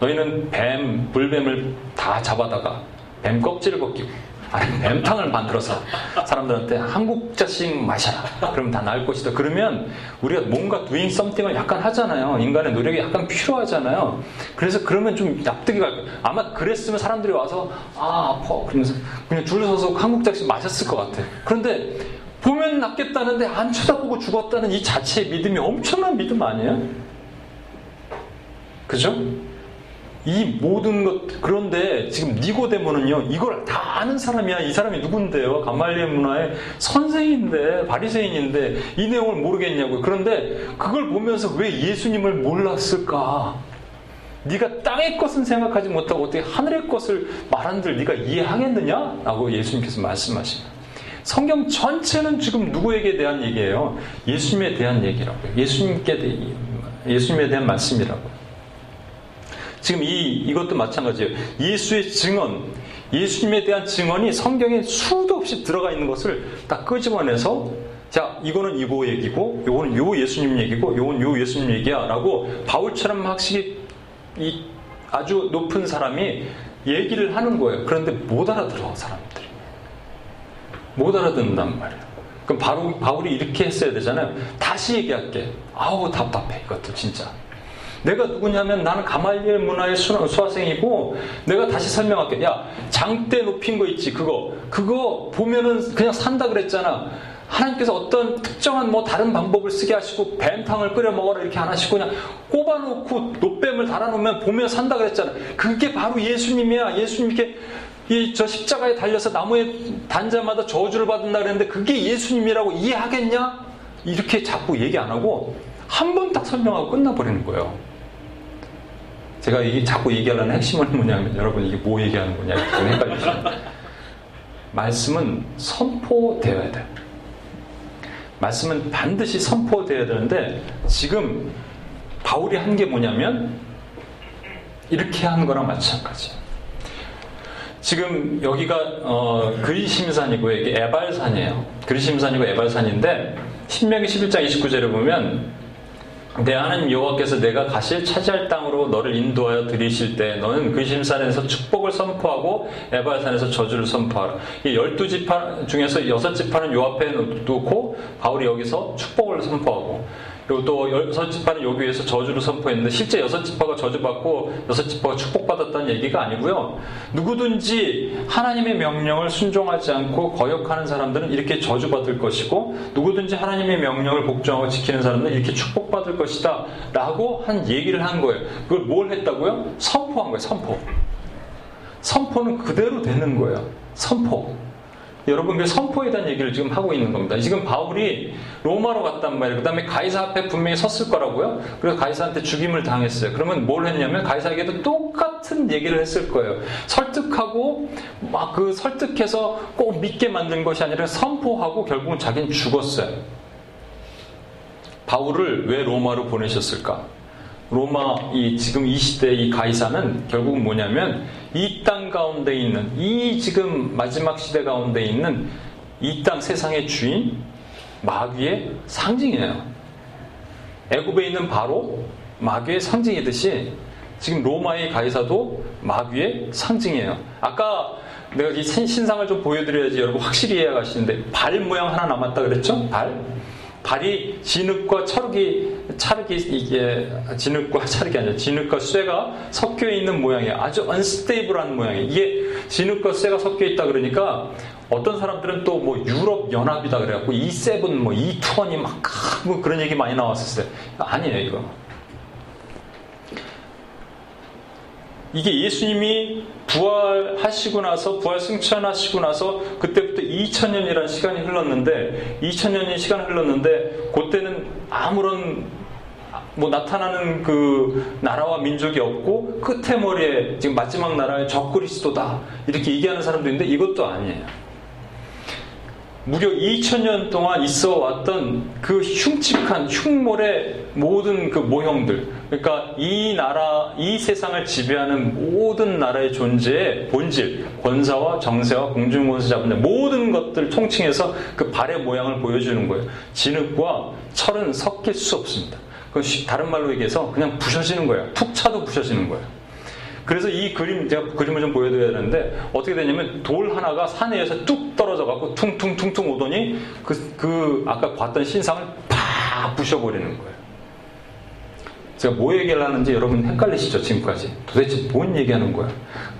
너희는 뱀, 불뱀을 다 잡아다가 뱀 껍질을 벗기고 아니 뱀탕을 만들어서 사람들한테 한국자씩 마셔라. 그러면 다 나을 것이다. 그러면 우리가 뭔가 doing something을 약간 하잖아요. 인간의 노력이 약간 필요하잖아요. 그래서 그러면 좀 납득이 갈. 아마 그랬으면 사람들이 와서 아 아파 그러면서 그냥 줄 서서 한국자씩 마셨을 것 같아. 그런데 보면 낫겠다는데 안 쳐다보고 죽었다는 이 자체의 믿음이 엄청난 믿음 아니에요? 그죠? 이 모든 것 그런데 지금 니고데모는요 이걸 다 아는 사람이야. 이 사람이 누군데요? 가말리엘 문화의 선생인데 바리새인인데 이 내용을 모르겠냐고요 그런데 그걸 보면서 왜 예수님을 몰랐을까? 네가 땅의 것은 생각하지 못하고 어떻게 하늘의 것을 말한들 네가 이해하겠느냐? 라고 예수님께서 말씀하십니다. 성경 전체는 지금 누구에게 대한 얘기예요? 예수님에 대한 얘기라고요. 예수님께 대, 예수님에 대한 말씀이라고 지금 이, 이것도 마찬가지예요. 예수의 증언, 예수님에 대한 증언이 성경에 수도 없이 들어가 있는 것을 딱 끄집어내서 자, 이거는 이거 얘기고, 요거는 요 예수님 얘기고, 요건 요 예수님 얘기야. 라고 바울처럼 확실히 이 아주 높은 사람이 얘기를 하는 거예요. 그런데 못 알아들어, 사람들이. 못 알아듣는단 말이에요. 그럼 바로, 바울이 이렇게 했어야 되잖아요. 다시 얘기할게. 아우, 답답해, 이것도 진짜. 내가 누구냐면 나는 가말리엘 문화의 수화생이고 내가 다시 설명할게. 야 장대 높인 거 있지 그거 그거 보면은 그냥 산다 그랬잖아. 하나님께서 어떤 특정한 뭐 다른 방법을 쓰게 하시고 뱀탕을 끓여 먹어라 이렇게 안 하시고 그냥 꼽아놓고 노뱀을 달아놓으면 보면 산다 그랬잖아. 그게 바로 예수님이야. 예수님께 이 저 십자가에 달려서 나무에 단자마다 저주를 받는다 그랬는데 그게 예수님이라고 이해하겠냐? 이렇게 자꾸 얘기 안 하고 한 번 딱 설명하고 끝나버리는 거예요. 제가 이게 자꾸 얘기하려는 핵심은 뭐냐면 여러분 이게 뭐 얘기하는 거냐 좀 헷갈리죠. 말씀은 선포되어야 돼요. 말씀은 반드시 선포되어야 되는데 지금 바울이 한 게 뭐냐면 이렇게 하는 거랑 마찬가지. 지금 여기가 어, 그리심산이고 이게 에발산이에요. 그리심산이고 에발산인데 신명기 11장 29절에 보면 내 하나님 여호와께서 내가 가실 차지할 땅으로 너를 인도하여 들이실 때 너는 그 심산에서 축복을 선포하고 에바산에서 저주를 선포하라. 이 열두 지파 중에서 여섯 지파는 요 앞에 놓고 바울이 여기서 축복을 선포하고 그리고 또 여섯 지파는 여기 에서 저주를 선포했는데 실제 여섯 지파가 저주받고 여섯 지파가 축복받았다는 얘기가 아니고요. 누구든지 하나님의 명령을 순종하지 않고 거역하는 사람들은 이렇게 저주받을 것이고 누구든지 하나님의 명령을 복종하고 지키는 사람들은 이렇게 축복받을 것이다 라고 한 얘기를 한 거예요. 그걸 뭘 했다고요? 선포한 거예요. 선포. 선포는 그대로 되는 거예요. 선포. 여러분들 선포에 대한 얘기를 지금 하고 있는 겁니다. 지금 바울이 로마로 갔단 말이에요. 그 다음에 가이사 앞에 분명히 섰을 거라고요. 그래서 가이사한테 죽임을 당했어요. 그러면 뭘 했냐면 가이사에게도 똑같은 얘기를 했을 거예요. 설득하고 막 그 설득해서 꼭 믿게 만든 것이 아니라 선포하고 결국은 자기는 죽었어요. 바울을 왜 로마로 보내셨을까? 로마 이 지금 이 시대 이 가이사는 결국은 뭐냐면 이 땅 가운데 있는 이 지금 마지막 시대 가운데 있는 이 땅 세상의 주인 마귀의 상징이에요. 애굽에 있는 바로 마귀의 상징이듯이 지금 로마의 가이사도 마귀의 상징이에요. 아까 내가 이 신상을 좀 보여드려야지 여러분 확실히 이해가시는데 발 모양 하나 남았다 그랬죠? 발. 발이 진흙과 찰흙이 찰흙이 이게 진흙과 찰흙이 아니라 진흙과 쇠가 섞여 있는 모양이에요. 아주 언스테이블한 모양이에요. 이게 진흙과 쇠가 섞여 있다 그러니까 어떤 사람들은 또 뭐 유럽 연합이다 그래갖고 E7 뭐 E20이 막뭐 그런 얘기 많이 나왔었어요. 아니에요 이거. 이게 예수님이 부활하시고 나서 부활 승천하시고 나서 그때부터 2000년이라는 시간이 흘렀는데 2000년이 시간 흘렀는데 그때는 아무런 뭐 나타나는 그 나라와 민족이 없고 끝에 머리에 지금 마지막 나라의 적그리스도다 이렇게 얘기하는 사람도 있는데 이것도 아니에요. 무려 2000년 동안 있어 왔던 그 흉측한 흉물의 모든 그 모형들. 그러니까 이 나라, 이 세상을 지배하는 모든 나라의 존재의 본질, 권사와 정세와 공중권세 잡은 모든 것들 통칭해서 그 발의 모양을 보여주는 거예요. 진흙과 철은 섞일 수 없습니다. 그 다른 말로 얘기해서 그냥 부셔지는 거예요. 푹 차도 부셔지는 거예요. 그래서 이 그림 제가 그림을 좀 보여드려야 되는데 어떻게 되냐면 돌 하나가 산에서 뚝 떨어져 갖고 퉁퉁퉁퉁 오더니 그, 그 아까 봤던 신상을 팍 부셔버리는 거예요. 제가 뭐 얘기를 하는지 여러분 헷갈리시죠 지금까지 도대체 뭔 얘기하는 거야?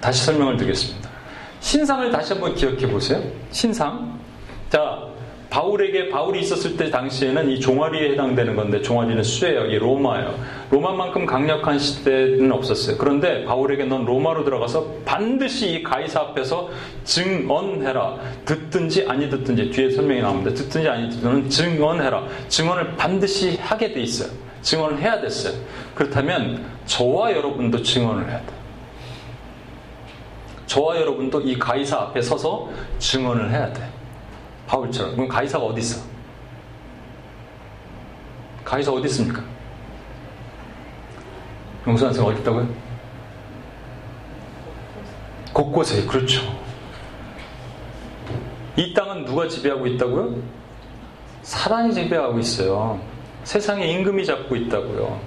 다시 설명을 드리겠습니다. 신상을 다시 한번 기억해 보세요. 신상. 자, 바울에게 바울이 있었을 때 당시에는 이 종아리에 해당되는 건데 종아리는 수예요. 이 로마예요. 로마만큼 강력한 시대는 없었어요. 그런데 바울에게 넌 로마로 들어가서 반드시 이 가이사 앞에서 증언해라. 듣든지 아니 듣든지 뒤에 설명이 나옵니다. 듣든지 아니 듣든지 증언해라. 증언을 반드시 하게 돼 있어요. 증언을 해야 됐어요. 그렇다면 저와 여러분도 증언을 해야 돼요. 저와 여러분도 이 가이사 앞에 서서 증언을 해야 돼. 바울처럼. 그럼 가이사가 어디 있어? 가이사 어디 있습니까? 용수 선생 어디 있다고요? 곳곳에 그렇죠. 이 땅은 누가 지배하고 있다고요? 사단이 지배하고 있어요. 세상의 임금이 잡고 있다고요.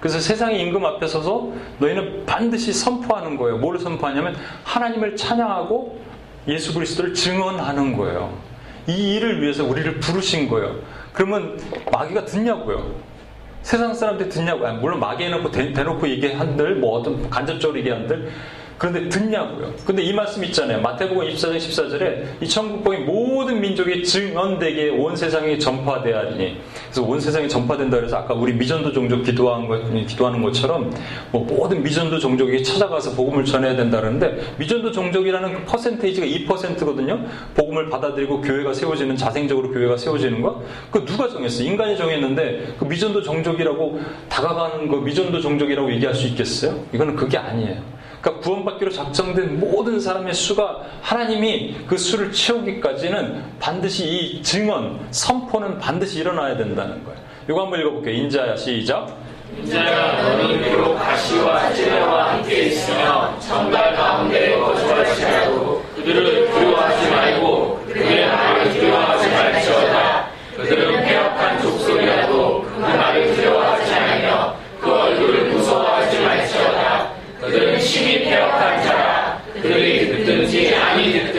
그래서 세상의 임금 앞에 서서 너희는 반드시 선포하는 거예요. 뭐를 선포하냐면 하나님을 찬양하고 예수 그리스도를 증언하는 거예요. 이 일을 위해서 우리를 부르신 거예요. 그러면 마귀가 듣냐고요? 세상 사람들이 듣냐고요? 물론 마귀 해놓고 대, 대놓고 얘기한들, 뭐 어떤 간접적으로 얘기한들, 그런데 듣냐고요. 근데 이 말씀 있잖아요. 마태복음 24장 14절에 이 천국복이 모든 민족이 증언되게 온 세상에 전파되야 하리니. 그래서 온 세상에 전파된다 그래서 아까 우리 미전도 종족 기도한 것, 기도하는 것처럼 뭐 모든 미전도 종족이 찾아가서 복음을 전해야 된다 그러는데 미전도 종족이라는 그 퍼센테이지가 2%거든요. 복음을 받아들이고 교회가 세워지는 자생적으로 교회가 세워지는 거. 그 누가 정했어? 인간이 정했는데 그 미전도 종족이라고 다가가는 거 미전도 종족이라고 얘기할 수 있겠어요? 이거는 그게 아니에요. 그러니까 구원받기로 작정된 모든 사람의 수가 하나님이 그 수를 채우기까지는 반드시 이 증언, 선포는 반드시 일어나야 된다는 거예요. 이거 한번 읽어볼게요. 인자야 시작. 인자야 너는 비록 가시와 찌레와 함께 있으며 정갈 가운데 거주할지라도 그들을 두려워하지 말고 말을 두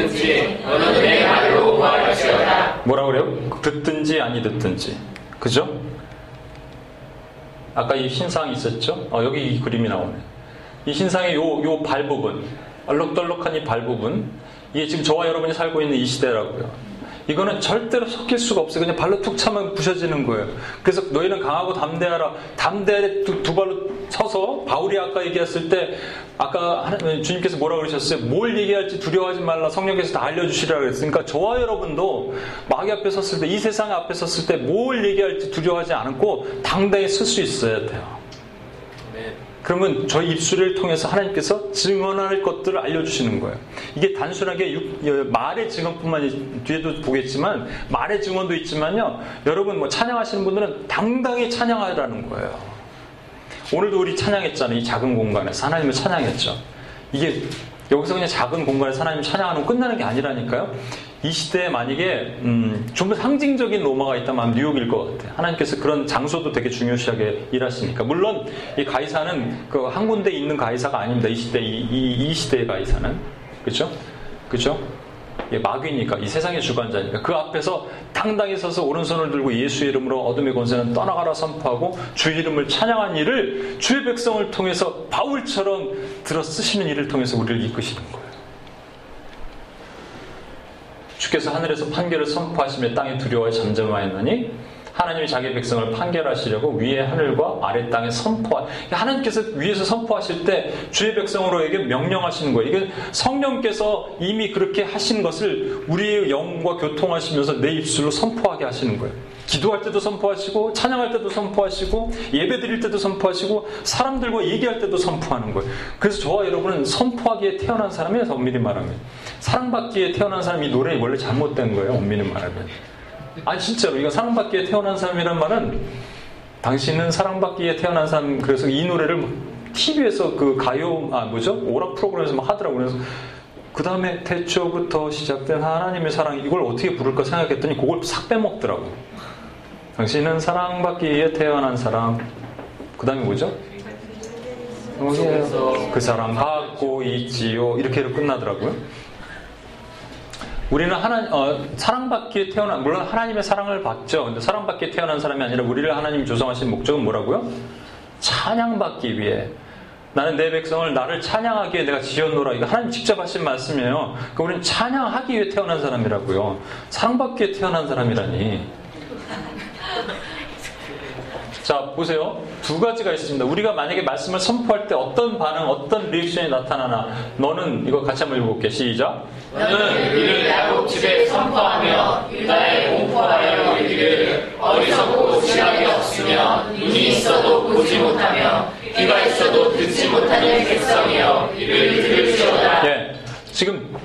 듣든지 너는 내 말로 말하시어다. 뭐라 그래요? 듣든지 아니 듣든지. 그죠? 아까 이 신상이 있었죠? 어, 여기 이 그림이 나오네. 이 신상의 요, 요 발 부분, 얼룩덜룩한 이 발 부분, 이게 지금 저와 여러분이 살고 있는 이 시대라고요. 이거는 절대로 섞일 수가 없어요. 그냥 발로 툭 차면 부셔지는 거예요. 그래서 너희는 강하고 담대하라. 담대하게 두, 두 발로 서서 바울이 아까 얘기했을 때 아까 주님께서 뭐라 그러셨어요? 뭘 얘기할지 두려워하지 말라. 성령께서 다 알려주시라 그랬으니까 저와 여러분도 마귀 앞에 섰을 때 이 세상 앞에 섰을 때 뭘 얘기할지 두려워하지 않고 당당히 설수 있어야 돼요. 그러면 저희 입술을 통해서 하나님께서 증언할 것들을 알려주시는 거예요. 이게 단순하게 말의 증언뿐만 뒤에도 보겠지만 말의 증언도 있지만요. 여러분 뭐 찬양하시는 분들은 당당히 찬양하라는 거예요. 오늘도 우리 찬양했잖아요. 이 작은 공간에서 하나님을 찬양했죠. 이게 여기서 그냥 작은 공간에서 하나님 찬양하면 끝나는 게 아니라니까요. 이 시대에 만약에 음, 좀 더 상징적인 로마가 있다면 뉴욕일 것 같아요. 하나님께서 그런 장소도 되게 중요시하게 일하시니까. 물론 이 가이사는 그 한 군데 있는 가이사가 아닙니다. 이 시대 이, 이, 이 시대의 가이사는 그렇죠? 그렇죠? 마귀니까 이 세상의 주관자니까 그 앞에서 당당히 서서 오른손을 들고 예수 이름으로 어둠의 권세는 떠나가라 선포하고 주 이름을 찬양한 일을 주의 백성을 통해서 바울처럼 들어 쓰시는 일을 통해서 우리를 이끄시는 거예요. 주께서 하늘에서 판결을 선포하시며 땅에 두려워해 잠잠하였느니 하나님이 자기 백성을 판결하시려고 위에 하늘과 아래 땅에 선포하 하나님께서 위에서 선포하실 때 주의 백성으로에게 명령하시는 거예요. 이게 성령께서 이미 그렇게 하신 것을 우리의 영과 교통하시면서 내 입술로 선포하게 하시는 거예요. 기도할 때도 선포하시고 찬양할 때도 선포하시고 예배 드릴 때도 선포하시고 사람들과 얘기할 때도 선포하는 거예요. 그래서 저와 여러분은 선포하기에 태어난 사람이에요. 엄밀히 말하면 사랑받기에 태어난 사람이 이 노래 원래 잘못된 거예요. 엄밀히 말하면 아니 진짜로 이거 사랑받기에 태어난 사람이란 말은 당신은 사랑받기에 태어난 사람 그래서 이 노래를 TV에서 그 가요 아 뭐죠 오락 프로그램에서 막 하더라고요. 그래서 그 다음에 태초부터 시작된 하나님의 사랑 이걸 어떻게 부를까 생각했더니 그걸 싹 빼먹더라고. 당신은 사랑받기에 태어난 사람. 그 다음에 뭐죠? 그 사랑 갖고 있지요. 이렇게로 끝나더라고요. 우리는 하나 어, 사랑받기에 태어난 물론 하나님의 사랑을 받죠. 근데 사랑받기에 태어난 사람이 아니라 우리를 하나님 조성하신 목적은 뭐라고요? 찬양받기 위해 나는 내 백성을 나를 찬양하기에 내가 지었노라. 이거 하나님 직접 하신 말씀이에요. 그러니까 우리는 찬양하기 위해 태어난 사람이라고요. 사랑받기 위해 태어난 사람이라니. 자, 보세요. 두 가지가 있습니다. 우리가 만약에 말씀을 선포할 때 어떤 반응, 어떤 리액션이 나타나나. 너는 이거 같이 한번 읽어볼게. 시작. 너는 이를 야곱 집에 선포하며 유다에 공포하여 이르기를 어리석고 지략이 없으며 눈이 있어도 보지 못하며 귀가 있어도 듣지 못하는 백성이여 이를 들을지어다 예. 지금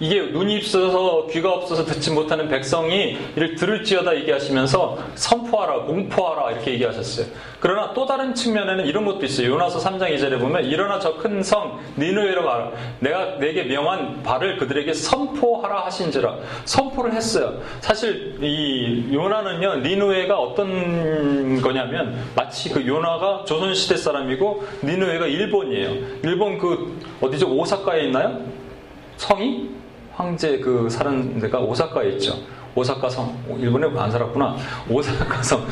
이게 눈이 있어서 귀가 없어서 듣지 못하는 백성이 이를 들을지어다 얘기하시면서 선포하라, 공포하라 이렇게 얘기하셨어요. 그러나 또 다른 측면에는 이런 것도 있어요. 요나서 3장 2절에 보면 일어나 저 큰 성 니누에로 가라. 내가 내게 명한 바를 그들에게 선포하라 하신지라. 선포를 했어요. 사실 이 요나는요. 니누에가 어떤 거냐면 마치 그 요나가 조선 시대 사람이고 니누에가 일본이에요. 일본 그 어디죠? 오사카에 있나요? 성이 황제 그 사는 데가 오사카에 있죠. 오사카 성. 일본에 안 살았구나. 오사카 성.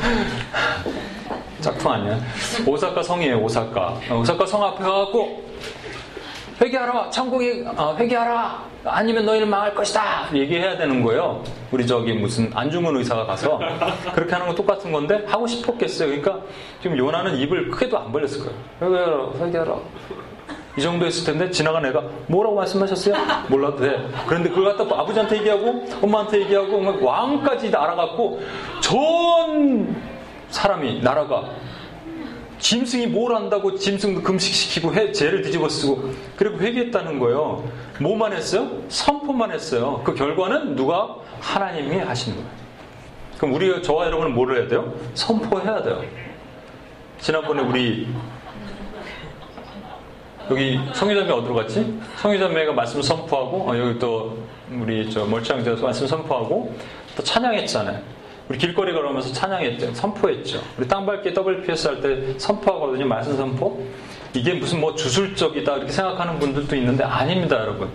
짝퉁 아니야. 오사카 성이에요, 오사카. 오사카 성 앞에 가갖고, 회개하라! 천국에, 어, 회개하라! 아니면 너희는 망할 것이다! 얘기해야 되는 거예요. 우리 저기 무슨 안중근 의사가 가서. 그렇게 하는 건 똑같은 건데, 하고 싶었겠어요. 그러니까 지금 요나는 입을 크게도 안 벌렸을 거예요. 회개하라, 회개하라. 이 정도 했을 텐데 지나간 애가 뭐라고 말씀하셨어요? 몰라도 돼. 그런데 그걸 갖다 아버지한테 얘기하고 엄마한테 얘기하고 막 왕까지 알아갖고 전 사람이 나라가 짐승이 뭘 한다고 짐승도 금식시키고 해, 죄를 뒤집어 쓰고 그리고 회개했다는 거예요. 뭐만 했어요? 선포만 했어요. 그 결과는 누가 하나님이 하시는 거예요. 그럼 우리 저와 여러분은 뭐를 해야 돼요? 선포해야 돼요. 지난번에 우리 여기 성유자매 어디로 갔지? 성유자매가 말씀 선포하고 어, 여기 또 우리 저 멀쩡장에서 말씀 선포하고 또 찬양했잖아요. 우리 길거리 걸으면서 찬양했죠. 선포했죠. 우리 땅밟기 WPS 할 때 선포하거든요. 말씀 선포. 이게 무슨 뭐 주술적이다 이렇게 생각하는 분들도 있는데 아닙니다, 여러분.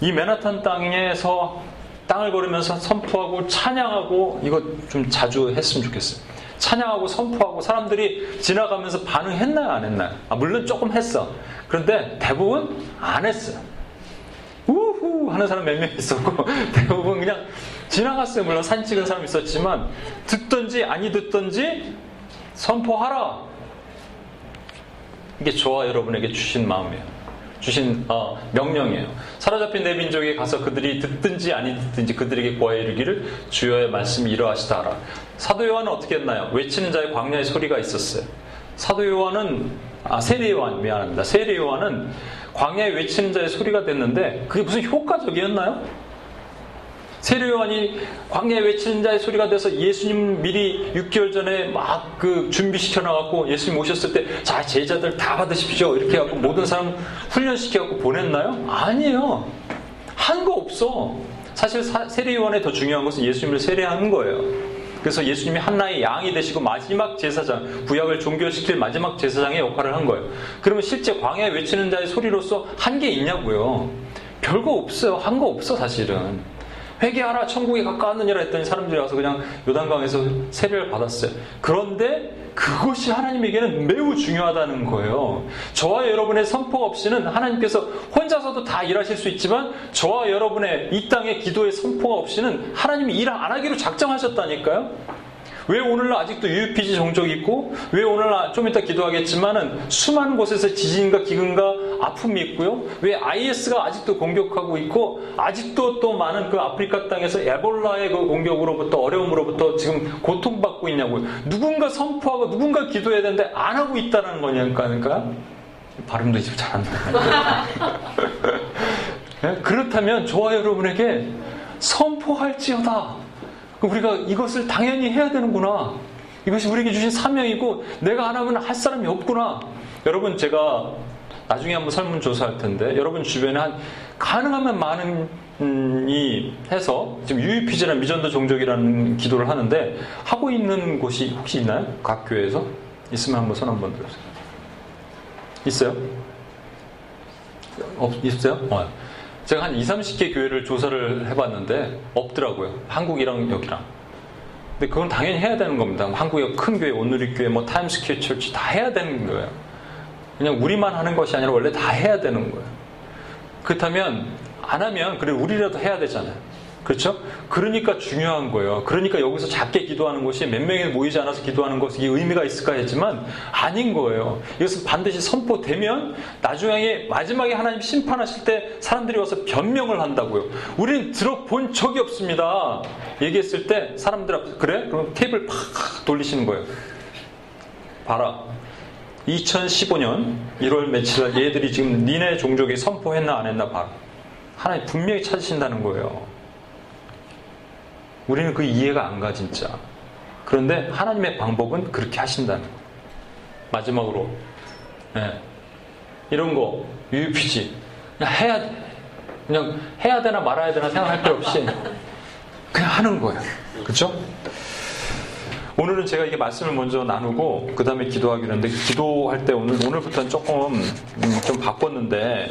이 맨하탄 땅에서 땅을 걸으면서 선포하고 찬양하고 이거 좀 자주 했으면 좋겠어요. 찬양하고 선포하고 사람들이 지나가면서 반응했나요, 안 했나요? 아, 물론 조금 했어. 그런데 대부분 안 했어요. 우후 하는 사람 몇 명 있었고 대부분 그냥 지나갔어요. 물론 사진 찍은 사람 있었지만 듣던지 아니 듣던지 선포하라. 이게 저와 여러분에게 주신 마음이에요. 주신 어, 명령이에요. 사로잡힌 내 민족에 가서 그들이 듣든지 아니 듣든지 그들에게 고하여 이르기를 주여의 말씀이 이러하시다 하라. 사도 요한은 어떻게 했나요? 외치는 자의 광야의 소리가 있었어요. 사도 요한은 아 세례 요한 미안합니다. 세례 요한은 광야에 외치는 자의 소리가 됐는데 그게 무슨 효과적이었나요? 세례 요한이 광야에 외치는 자의 소리가 돼서 예수님 미리 6개월 전에 막 그 준비시켜 놔갖고 예수님 오셨을 때 자 제자들 다 받으십시오 이렇게 해갖고 모든 사람 훈련시켜갖고 보냈나요? 아니에요. 한 거 없어. 사실 세례 요한에 더 중요한 것은 예수님을 세례하는 거예요. 그래서 예수님이 한나의 양이 되시고 마지막 제사장, 구약을 종교시킬 마지막 제사장의 역할을 한 거예요. 그러면 실제 광야에 외치는 자의 소리로서 한 게 있냐고요. 별거 없어요. 한 거 없어 사실은. 회개하라 천국에 가까웠느니라 했더니 사람들이 와서 그냥 요단강에서 세례를 받았어요. 그런데 그것이 하나님에게는 매우 중요하다는 거예요. 저와 여러분의 선포 없이는 하나님께서 혼자서도 다 일하실 수 있지만 저와 여러분의 이 땅의 기도의 선포가 없이는 하나님이 일 안 하기로 작정하셨다니까요. 왜 오늘날 아직도 UPG 종족이 있고 왜 오늘날 좀 이따 기도하겠지만은 수많은 곳에서 지진과 기근과 아픔이 있고요. 왜 IS가 아직도 공격하고 있고 아직도 또 많은 그 아프리카 땅에서 에볼라의 그 공격으로부터 어려움으로부터 지금 고통받고 있냐고요. 누군가 선포하고 누군가 기도해야 되는데 안 하고 있다는 거냐니까. 그러니까 발음도 이제 잘안 나요. 네? 그렇다면 저와 여러분에게 선포할지어다. 우리가 이것을 당연히 해야 되는구나. 이것이 우리에게 주신 사명이고 내가 안 하면 할 사람이 없구나. 여러분 제가 나중에 한번 설문조사할 텐데 여러분 주변에 한 가능하면 많은 이 해서 지금 UEPG라는 미전도 종족이라는 기도를 하는데 하고 있는 곳이 혹시 있나요? 각 교회에서? 있으면 한번 손 한번 들어주세요. 있어요? 없, 있어요? 어. 제가 한 2, 30개 교회를 조사를 해봤는데 없더라고요. 한국이랑 여기랑. 근데 그건 당연히 해야 되는 겁니다. 한국의 큰 교회, 온누리교회, 뭐 Times Square Church 다 해야 되는 거예요. 그냥 우리만 하는 것이 아니라 원래 다 해야 되는 거예요. 그렇다면 안 하면 그래 우리라도 해야 되잖아요. 그렇죠? 그러니까 중요한 거예요. 그러니까 여기서 작게 기도하는 것이 몇 명이 모이지 않아서 기도하는 것이 의미가 있을까 했지만 아닌 거예요. 이것은 반드시 선포되면 나중에 마지막에 하나님 심판하실 때 사람들이 와서 변명을 한다고요. 우리는 들어본 적이 없습니다. 얘기했을 때 사람들 앞에서 그래? 그럼 테이블 팍 돌리시는 거예요. 봐라. 2015년 1월 며칠 날 얘들이 지금 니네 종족이 선포했나 안 했나 봐. 하나님 분명히 찾으신다는 거예요. 우리는 그 이해가 안 가, 진짜. 그런데 하나님의 방법은 그렇게 하신다는 거예요. 마지막으로. 네. 이런 거, UPG. 그냥 해야 돼. 그냥 해야 되나 말아야 되나 생각할 필요 없이 그냥 하는 거예요. 그쵸? 오늘은 제가 이게 말씀을 먼저 나누고 그 다음에 기도하기로 했는데 기도할 때 오늘 오늘부터는 조금 음, 좀 바꿨는데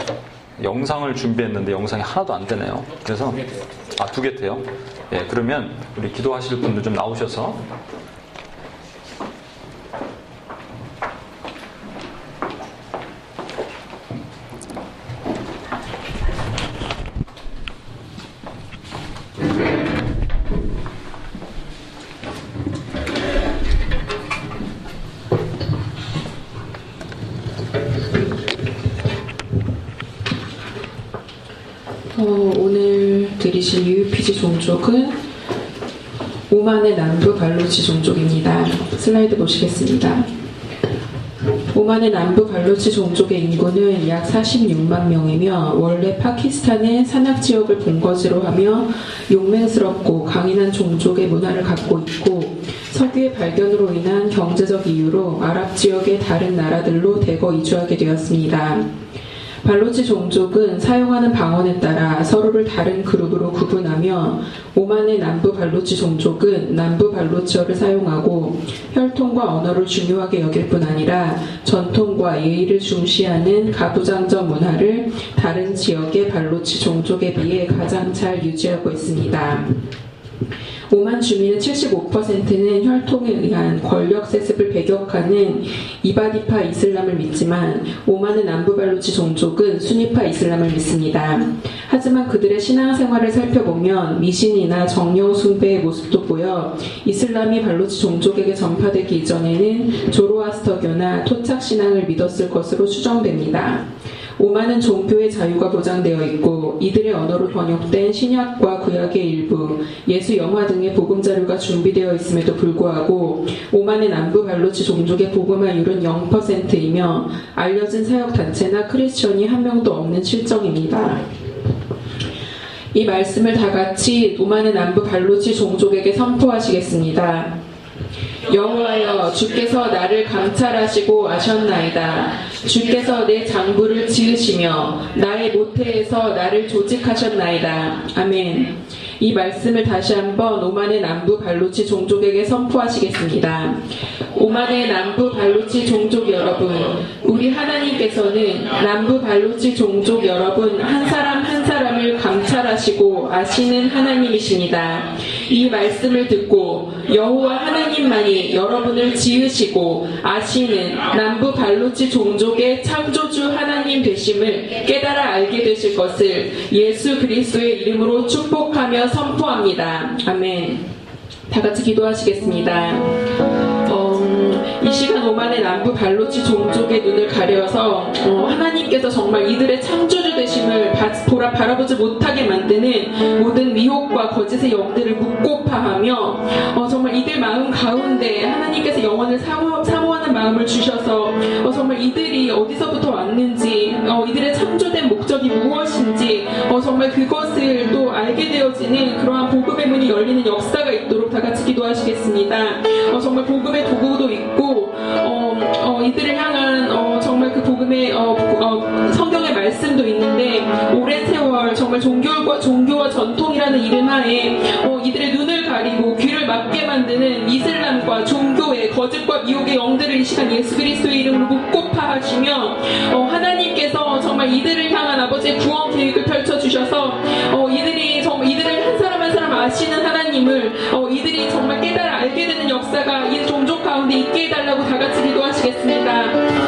영상을 준비했는데 영상이 하나도 안 되네요. 그래서 아 두 개 돼요. 예, 그러면 우리 기도하실 분들 좀 나오셔서 어, 드리실 UPG 종족은 오만의 남부 발로치 종족입니다. 슬라이드 보시겠습니다. 오만의 남부 발로치 종족의 인구는 약 46만 명이며 원래 파키스탄의 산악 지역을 본거지로 하며 용맹스럽고 강인한 종족의 문화를 갖고 있고 석유의 발견으로 인한 경제적 이유로 아랍 지역의 다른 나라들로 대거 이주하게 되었습니다. 발로치 종족은 사용하는 방언에 따라 서로를 다른 그룹으로 구분하며 오만의 남부 발로치 종족은 남부 발로치어를 사용하고 혈통과 언어를 중요하게 여길 뿐 아니라 전통과 예의를 중시하는 가부장적 문화를 다른 지역의 발로치 종족에 비해 가장 잘 유지하고 있습니다. 오만 주민의 75%는 혈통에 의한 권력 세습을 배격하는 이바디파 이슬람을 믿지만 오만의 남부발루치 종족은 수니파 이슬람을 믿습니다. 하지만 그들의 신앙생활을 살펴보면 미신이나 정령 숭배의 모습도 보여 이슬람이 발루치 종족에게 전파되기 이전에는 조로아스터교나 토착 신앙을 믿었을 것으로 추정됩니다. 오만은 종교의 자유가 보장되어 있고 이들의 언어로 번역된 신약과 구약의 일부, 예수 영화 등의 복음 자료가 준비되어 있음에도 불구하고 오만의 남부 발로치 종족의 복음화율은 0%이며 알려진 사역 단체나 크리스천이 한 명도 없는 실정입니다. 이 말씀을 다 같이 오만의 남부 발로치 종족에게 선포하시겠습니다. 여호와여 주께서 나를 감찰하시고 아셨나이다. 주께서 내 장부를 지으시며 나의 모태에서 나를 조직하셨나이다. 아멘. 이 말씀을 다시 한번 오만의 남부 발로치 종족에게 선포하시겠습니다. 오만의 남부 발로치 종족 여러분, 우리 하나님께서는 남부 발로치 종족 여러분 한 사람 한 사람을 감 찰하시고 아시는 하나님이십니다. 이 말씀을 듣고 여호와 하나님만이 여러분을 지으시고 아시는 남부 발로치 종족의 창조주 하나님 되심을 깨달아 알게 되실 것을 예수 그리스도의 이름으로 축복하며 선포합니다. 아멘. 다 같이 기도하시겠습니다. 어, 이 시간 오만의 남부 발로치 종족의 눈을 가려서 어, 하나님께서 정말 이들의 창조주 되심을 바, 보라, 바라보지 못하게 만드는 모든 미혹과 거짓의 영들을 묵고파하며 어, 정말 이들 마음 가운데 하나님께서 영혼을 사모, 사모 하는 마음을 주셔서 어, 정말 이들이 어디서부터 왔는지 어, 이들의 창조된 목적이 무엇인지 어, 정말 그것을 또 알게 되어지는 그러한 복음의 문이 열리는 역사가 있도록 다 같이 기도하시겠습니다. 어, 정말 복음의 도구도 있고 어, 어, 이들을 향한 복음의 어, 어, 성경의 말씀도 있는데 오랜 세월 정말 종교와 종교와 전통이라는 이름하에 어, 이들의 눈을 가리고 귀를 막게 만드는 이슬람과 종교의 거짓과 미혹의 영들을 이 시간 예수 그리스도의 이름으로 묵고파하시며 어, 하나님께서 정말 이들을 향한 아버지의 구원 계획을 펼쳐 주셔서 어, 이들이 정말 이들을 한 사람 한 사람 아시는 하나님을 어, 이들이 정말 깨달아 알게 되는 역사가 이 종족 가운데 있게 해달라고 다 같이 기도하시겠습니다.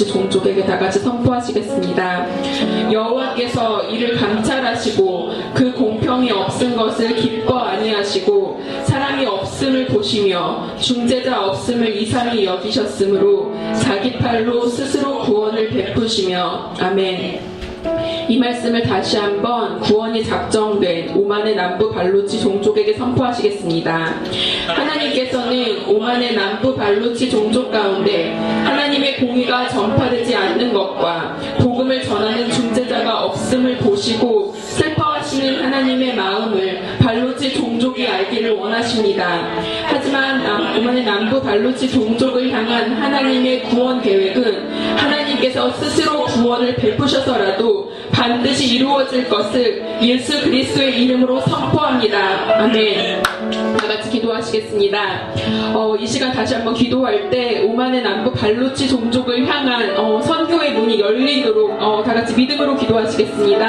발로치 종족에게 다 같이 선포하시겠습니다. 여호와께서 이를 감찰하시고 그 공평이 없은 것을 기뻐 아니하시고 사람이 없음을 보시며 중재자 없음을 이상히 여기셨으므로 자기 팔로 스스로 구원을 베푸시며 아멘. 이 말씀을 다시 한번 구원이 작정된 오만의 남부 발로치 종족에게 선포하시겠습니다. 하나님께서는 오만의 남부 발로치 종족 가운데 하나님의 공의가 전파되지 않는 것과 복음을 전하는 중재자가 없음을 보시고 슬퍼하시는 하나님의 마음을 발로치 종족이 알기를 원하십니다. 하지만 남- 오만의 남부 발로치 종족을 향한 하나님의 구원 계획은 하나님께서 스스로 구원을 베푸셔서라도 반드시 이루어질 것을 예수 그리스도의 이름으로 선포합니다. 아멘. 다 같이 기도하시겠습니다. 어, 이 시간 다시 한번 기도할 때 오만의 남부 발로치 종족을 향한 어, 선교의 문이 열리도록 어, 다 같이 믿음으로 기도하시겠습니다.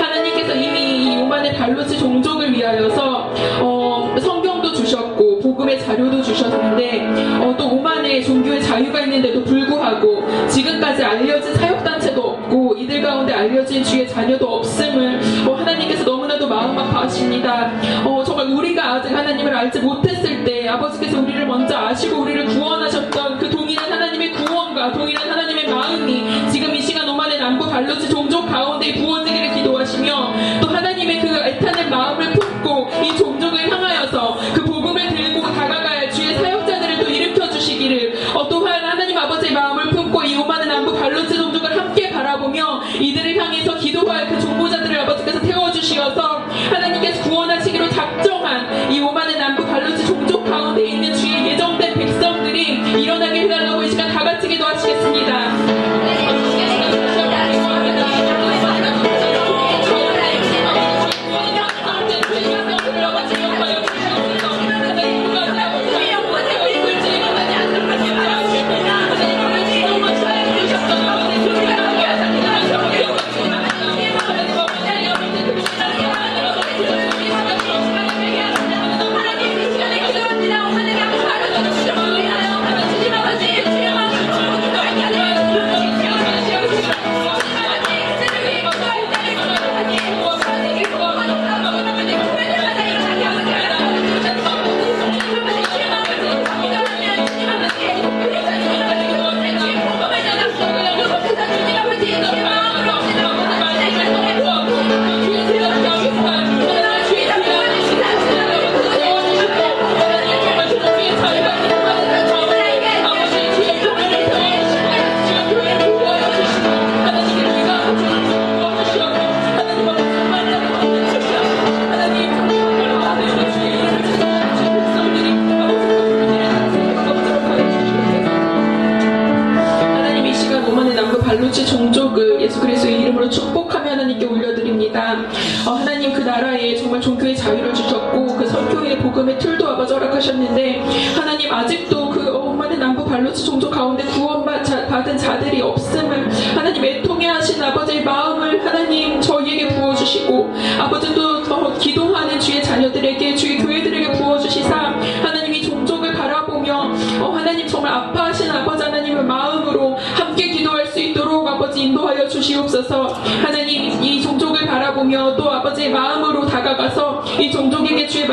하나님께서 이미 이 오만의 발로치 종족을 위하여서 어, 성경도 주셨고 복음의 자료도 주셨는데 어, 또 오만의 종교의 자유가 있는데도 불구하고 지금까지 알려진 이들 가운데 알려진 주의 자녀도 없음을 어, 하나님께서 너무나도 마음 아파하십니다. 어, 정말 우리가 아직 하나님을 알지 못했을 때 아버지께서 우리를 먼저 아시고 우리를 구원하셨던 그 동일한 하나님의 구원과 동일한 하나님의 마음이 지금 이 시간 오만의 남부 발로치 종족 가운데 부어지기를 기도하시며 또 하나님의 그 애타 백성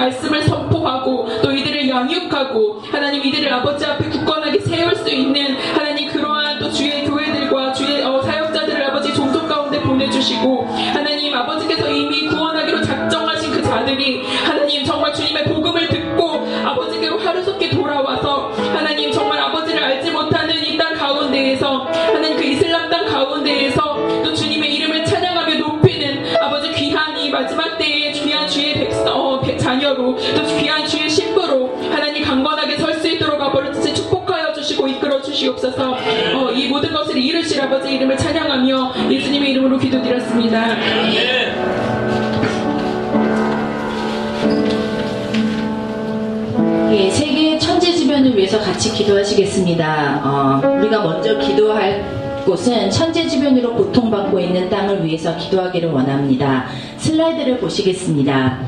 말씀을 선포하고 또 이들을 양육하고 하나님 이들을 아버지 앞에 주시옵소서 어, 이 모든 것을 이루실 아버지 이름을 찬양하며 예수님의 이름으로 기도드렸습니다. 예, 세계 천재 주변을 위해서 같이 기도하시겠습니다. 어, 우리가 먼저 기도할 곳은 천재 주변으로 고통받고 있는 땅을 위해서 기도하기를 원합니다. 슬라이드를 보시겠습니다.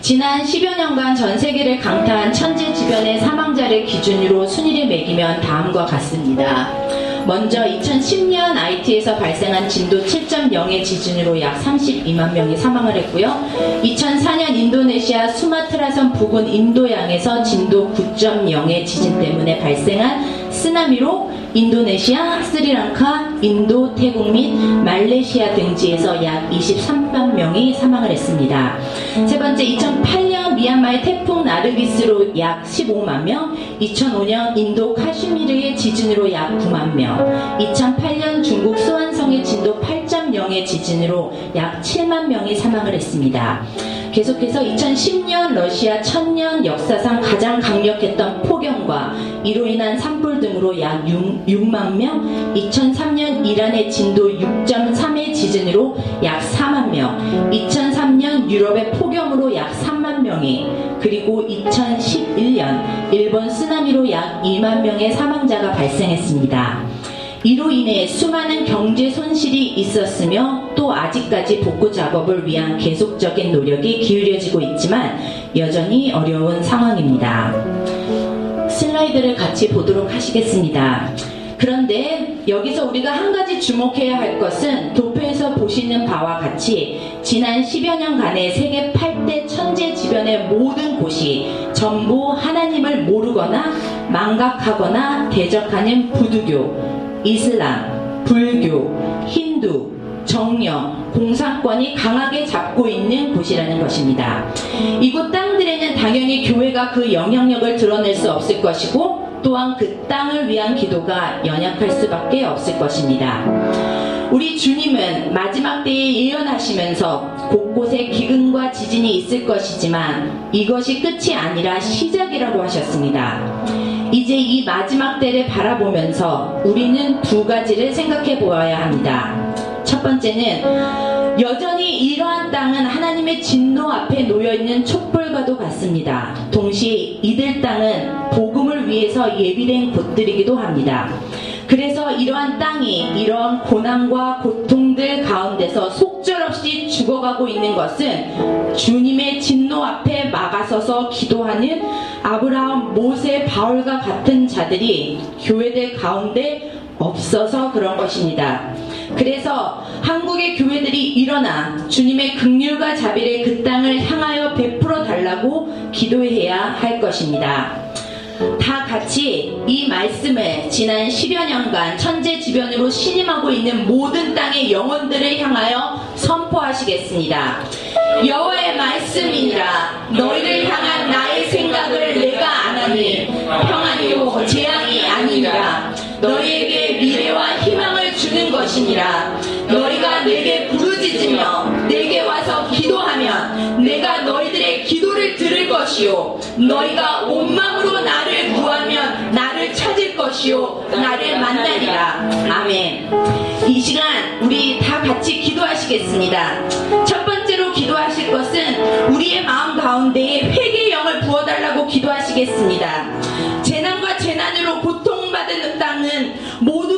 지난 10여 년간 전 세계를 강타한 천재 주변의 사망자를 기준으로 순위를 매기면 다음과 같습니다. 먼저 2010년 IT에서 발생한 진도 7.0의 지진으로 약 32만 명이 사망을 했고요. 2004년 인도네시아 수마트라섬 부근 인도양에서 진도 9.0의 지진 때문에 발생한 쓰나미로 인도네시아, 스리랑카, 인도, 태국 및 말레이시아 등지에서 약 23만 명이 사망을 했습니다. 세 번째 2008년 미얀마의 태풍 나르기스로 약 15만 명, 2005년 인도 카슈미르의 지진으로 약 9만 명, 2008년 중국 수완성의 진도 8.0의 지진으로 약 7만 명이 사망을 했습니다. 계속해서 2010년 러시아 천년 역사상 가장 강력했던 폭염과 이로 인한 산불 등으로 약 6, 만 명, 2003년 이란의 진도 6.3의 지진으로 약 4만 명, 2003년 유럽의 폭염으로 약 3만 명이, 그리고 2011년 일본 쓰나미로 약 2만 명의 사망자가 발생했습니다. 이로 인해 수많은 경제 손실이 있었으며 또 아직까지 복구 작업을 위한 계속적인 노력이 기울여지고 있지만 여전히 어려운 상황입니다. 슬라이드를 같이 보도록 하시겠습니다. 그런데 여기서 우리가 한 가지 주목해야 할 것은 도표에서 보시는 바와 같이 지난 10여 년간의 세계 8대 천재 지변의 모든 곳이 전부 하나님을 모르거나 망각하거나 대적하는 부두교, 이슬람, 불교, 힌두, 정령, 공산권이 강하게 잡고 있는 곳이라는 것입니다. 이곳 땅들에는 당연히 교회가 그 영향력을 드러낼 수 없을 것이고 또한 그 땅을 위한 기도가 연약할 수밖에 없을 것입니다. 우리 주님은 마지막 때에 예언하시면서 곳곳에 기근과 지진이 있을 것이지만 이것이 끝이 아니라 시작이라고 하셨습니다. 이제 이 마지막 때를 바라보면서 우리는 두 가지를 생각해 보아야 합니다. 첫 번째는 여전히 이러한 땅은 하나님의 진노 앞에 놓여 있는 촛불과도 같습니다. 동시에 이들 땅은 복음을 위해서 예비된 곳들이기도 합니다. 그래서 이러한 땅이 이러한 고난과 고통들 가운데서 속절없이 죽어가고 있는 것은 주님의 진노 앞에 막아서서 기도하는 아브라함, 모세, 바울과 같은 자들이 교회들 가운데 없어서 그런 것입니다. 그래서 한국의 교회들이 일어나 주님의 극률과 자비를 그 땅을 향하여 베풀어 달라고 기도해야 할 것입니다. 다 같이 이 말씀을 지난 10여 년간 천재지변으로 신임하고 있는 모든 땅의 영혼들을 향하여 선포하시겠습니다. 여호와의 말씀이니라 너희를 향한 나의 생각을 내가 안하니 평안이요 재앙이 아니니라 너희에게 미래와 희 것이니라. 너희가 내게 부르짖으며 내게 와서 기도하면 내가 너희들의 기도를 들을 것이요. 너희가 온 마음으로 나를 구하면 나를 찾을 것이요. 나를 만나리라. 아멘. 이 시간 우리 다 같이 기도하시겠습니다. 첫 번째로 기도하실 것은 우리의 마음 가운데에 회개의 영을 부어달라고 기도하시겠습니다. 재난과 재난으로 고통받은 땅은 모두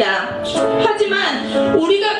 있습니다. 하지만 우리가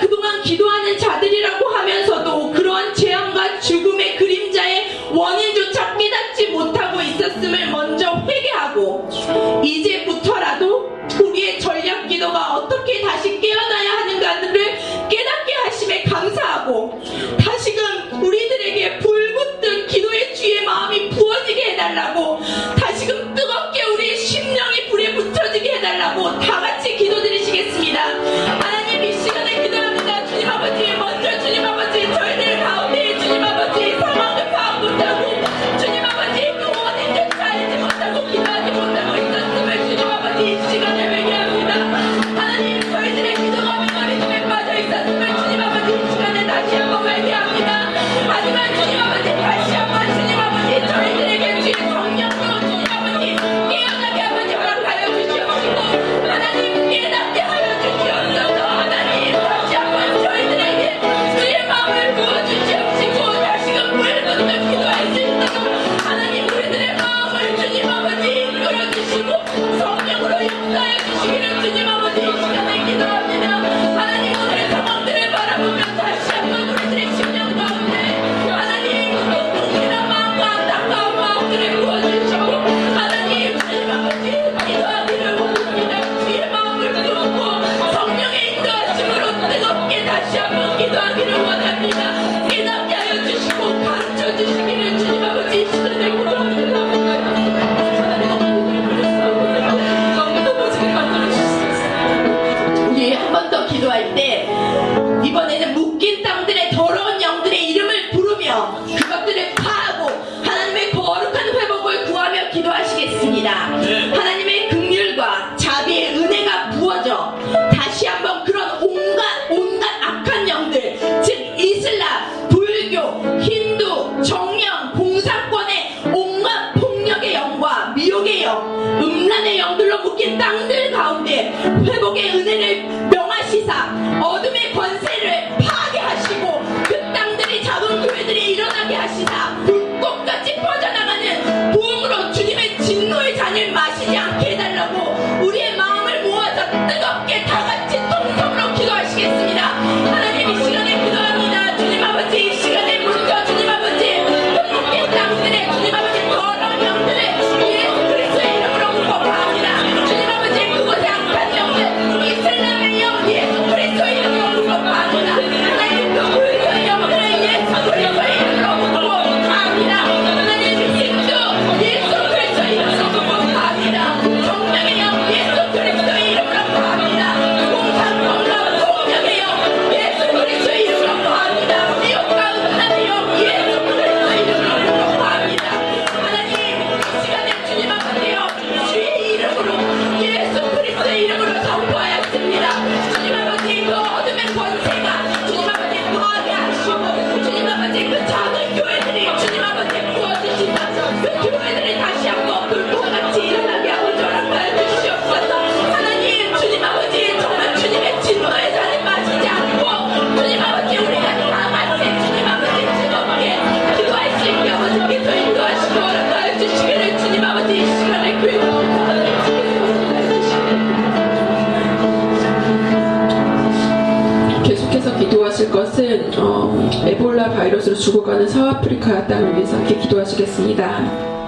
죽어가는 서아프리카 땅을 위해서 함께 기도하시겠습니다.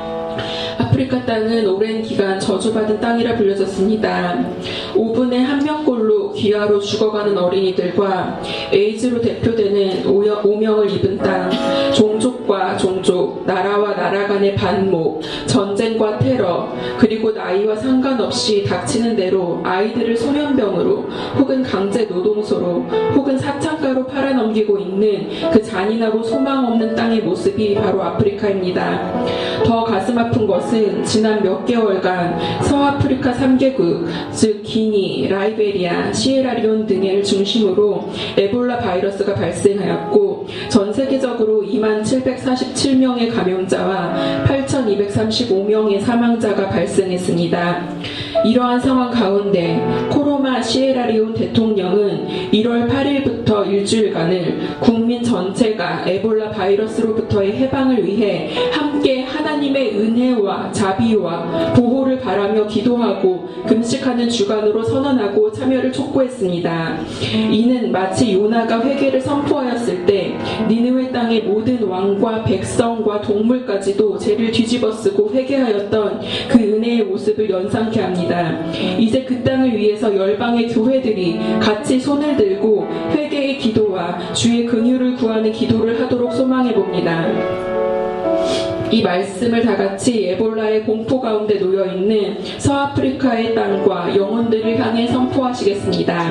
아프리카 땅은 오랜 기간 저주받은 땅이라 불려졌습니다. 5분의 한 명꼴로 귀하로 죽어가는 어린이들과 에이즈로 대표되는 오명을 입은 땅, 종족과 종족, 나라와 나라 간의 반목, 전쟁과 테러, 그리고 그리고 나이와 상관없이 닥치는 대로 아이들을 소년병으로 혹은 강제 노동소로 혹은 사창가로 팔아넘기고 있는 그 잔인하고 소망 없는 땅의 모습이 바로 아프리카입니다. 더 가슴 아픈 것은 지난 몇 개월간 서아프리카 3개국, 즉 기니, 라이베리아, 시에라리온 등을 중심으로 에볼라 바이러스가 발생하였고 전 세계적으로 2만 747명의 감염자와 8,235명의 사망자가 발생했습니다. 이러한 상황 가운데 코로마 시에라리온 대통령은 1월 8일부터 일주일간을 국민 전체가 에볼라 바이러스로부터의 해방을 위해 함께 하나님의 은혜와 자비와 보호를 바라며 기도하고 금식하는 주간으로 선언하고 참여를 촉구했습니다. 이는 마치 요나가 회개를 선포하였을 때 니느웨 땅의 모든 왕과 백성과 동물까지도 죄를 뒤집어쓰고 회개하였던 그 은혜의 모습을 연상케 합니다. 이제 그 땅을 위해서 열방의 교회들이 같이 손을 들고 회개의 기도와 주의 긍휼을 구하는 기도를 하도록 소망해 봅니다. 이 말씀을 다 같이 에볼라의 공포 가운데 놓여 있는 서아프리카의 땅과 영혼들을 향해 선포하시겠습니다.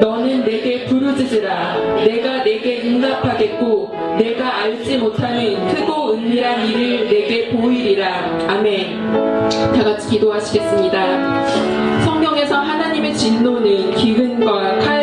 너는 내게 부르짖으라. 내가 내게 응답하겠고 내가 알지 못하는 크고 은밀한 일을 내게 보이리라. 아멘. 다 같이 기도하시겠습니다. 성경에서 하나님의 진노는 기근과 온역의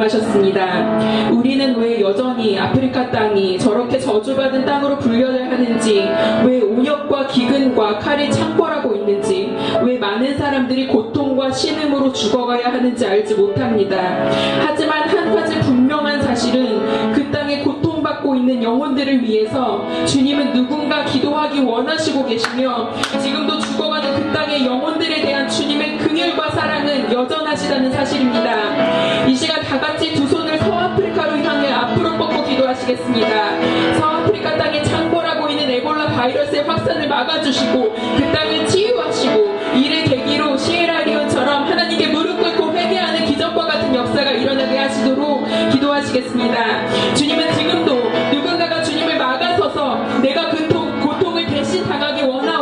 모습으로 임하셨습니다. 우리는 왜 여전히 아프리카 땅이 저렇게 저주받은 땅으로 분류를 하는지, 왜 온역과 기근과 칼이 창궐하고 있는지, 왜 많은 사람들이 고통과 신음으로 죽어가야 하는지 알지 못합니다. 하지만 한 가지 분명한 사실은 그 땅에 고통 받고 있는 영혼들을 위해서 주님은 누군가 기도하기 원하시고 계시며 지금도 죽어가는 그 땅의 영혼들에 대한 주님의 긍휼과 사랑은 여전하시다는 사실입니다. 이 시간 다 같이 두 손을 서아프리카로 향해 앞으로 뻗고 기도하시겠습니다. 서아프리카 땅에 창궐하고 있는 에볼라 바이러스의 확산을 막아주시고 그 땅을 치유하시고 이를 계기로 시에라리온처럼 하나님께 무릎 꿇고 회개하는 기적과 같은 역사가 일어나게 하시도록 기도하시겠습니다. 주님은 지금도 누군가가 주님을 막아서서 내가 그 통- 고통을 대신 당하기 원하오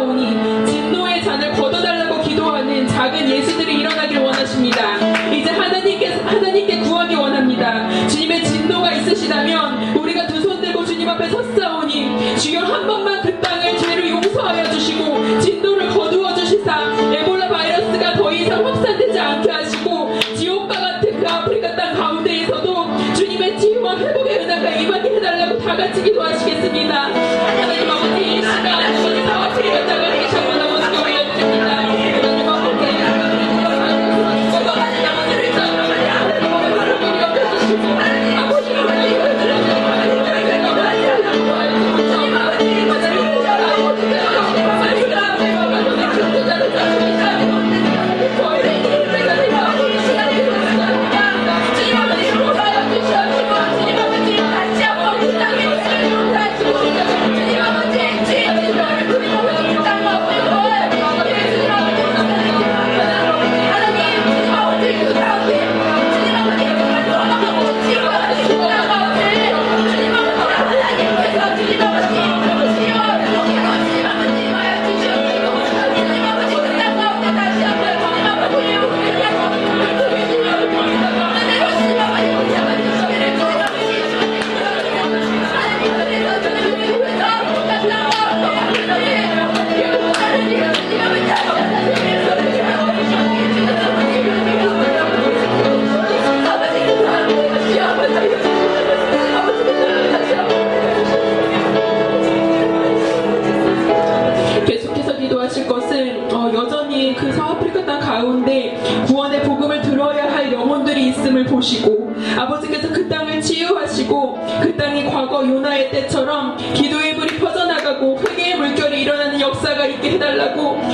하나님께 구하기 원합니다. 주님의 진노가 있으시다면 우리가 두 손 들고 주님 앞에 섰사오니 주여 한 번만 그 땅을 죄를 용서하여 주시고 진노를 거두어 주시사 에볼라 바이러스가 더 이상 확산되지 않게 하시고 지옥과 같은 그 아프리카 땅 가운데에서도 주님의 치유와 회복의 은혜가 임하게 해달라고 다 같이 기도하시겠습니다.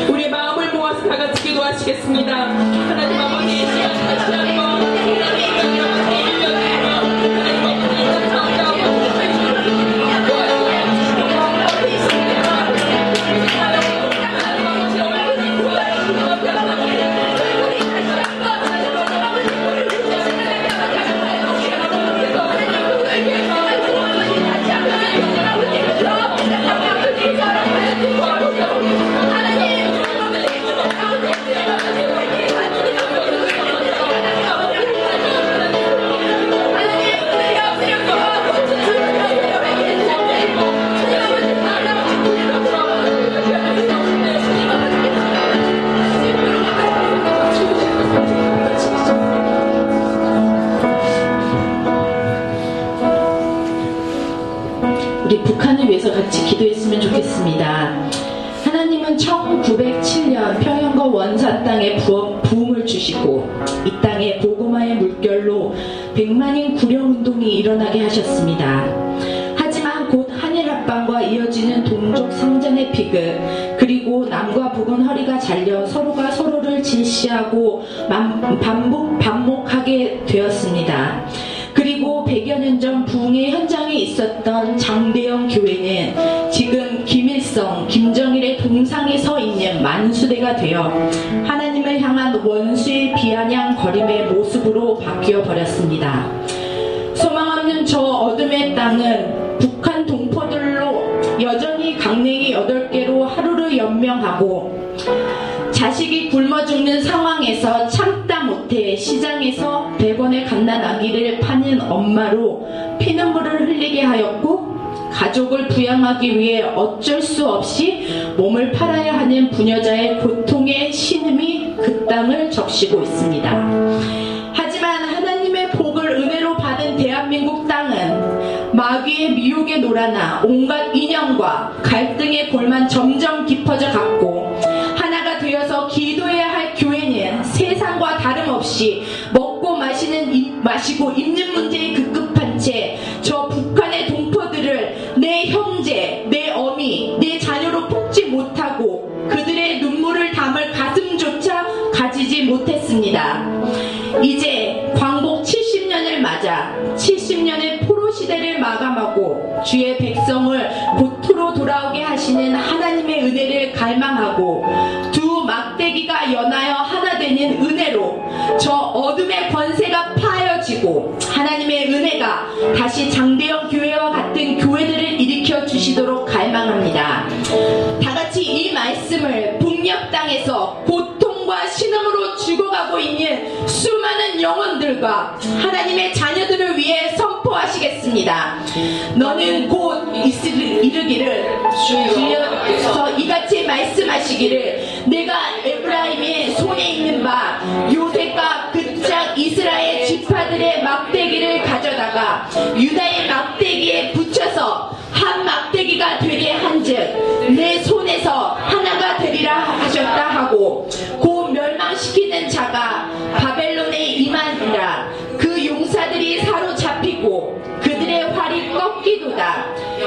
우리의 마음을 모아서 다 같이 기도하시겠습니다. 하나님 아버지 이 시간 다시 한번 하나님 아버지 시장에서 100원의 갓난 아기를 파는 엄마로 피눈물을 흘리게 하였고 가족을 부양하기 위해 어쩔 수 없이 몸을 팔아야 하는 부녀자의 고통의 신음이 그 땅을 적시고 있습니다. 하지만 하나님의 복을 은혜로 받은 대한민국 땅은 마귀의 미혹에 놀아나 온갖 인연과 갈등의 골만 점점 깊어져 갔고 마시고 입는 문제에 급급한 채 저 북한의 동포들을 내 형제, 내 어미, 내 자녀로 뽑지 못하고 그들의 눈물을 담을 가슴조차 가지지 못했습니다. 이제 광복 70년을 맞아 70년의 포로 시대를 마감하고 주의 백성을 영혼들과 하나님의 자녀들을 위해 선포하시겠습니다. 너는 곧 이르기를 주여서 이같이 말씀하시기를 내가 에브라임의 손에 있는 바 요셉과 그짝 이스라엘 지파들의 막대기를 가져다가 유다의 막대기에 붙여서 한 막대기가 되게 한즉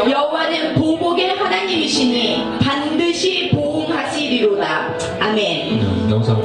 여호와는 보복의 하나님이시니 반드시 보응하시리로다. 아멘. 영상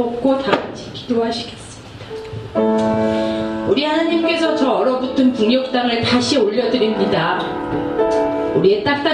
먹고 다 같이 기도하시겠습니다. 우리 하나님께서 저 얼어붙은 북녘 땅을 다시 올려드립니다. 우리의 딱딱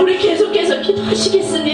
우리 계속해서 기도하시겠습니다.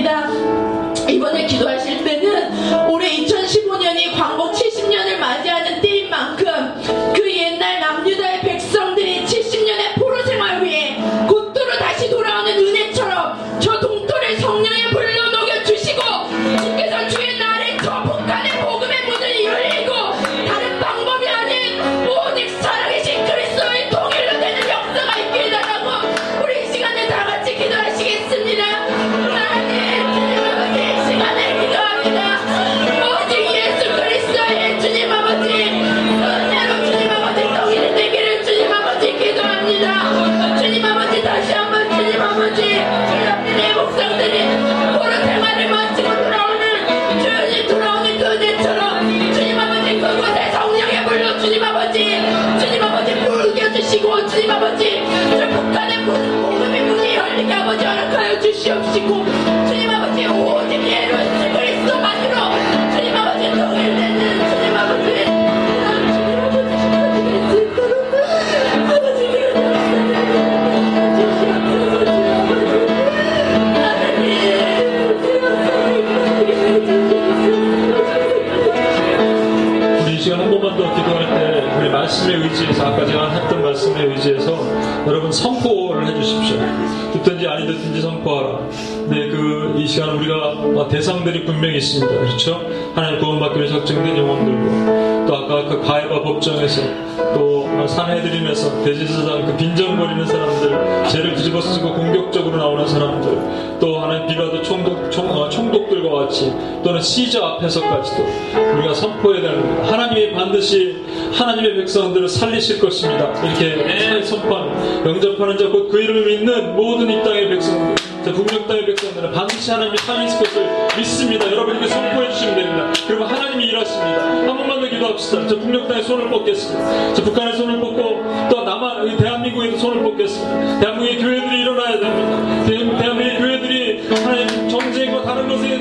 말씀에 의지해서 아까 제가 했던 말씀에 의지해서 여러분 선포를 해주십시오. 듣든지 아니 듣든지 선포하라. 네, 그 이 시간 우리가 대상들이 분명히 있습니다. 그렇죠? 하나님 구원받기 위해 작정된 영혼들과 또 아까 그 가해바 법정에서 또 산해드림에서 대제사장 그 빈정거리는 사람들, 죄를 뒤집어쓰고 공격적으로 나오는 사람들, 또 하나님 비라도 총독 총, 아, 총독들과 같이 또는 시저 앞에서까지도 우리가 선포해야 되는 하나님이 반드시 하나님의 백성들을 살리실 것입니다. 이렇게 선포하는 영접하는 자 곧 그 이름을 믿는 모든 이 땅의 백성들 자, 북녘 땅의 백성들은 반드시 하나님이 살리실 것을 믿습니다. 여러분에게 선포해 주시면 됩니다. 그리고 하나님이 일하십니다. 한 번만 더 기도합시다. 저 북녘 땅에 손을 뻗겠습니다. 저 북한에 손을 뻗고 또 남한 대한민국에도 손을 뻗겠습니다. 대한민국의 교회들이 일어나야 됩니다. 대한민국의 교회들이 하나님 전쟁과 다른 것에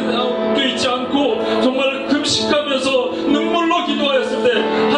껴있지 않고 정말 금식하면서 눈물로 기도하였을 때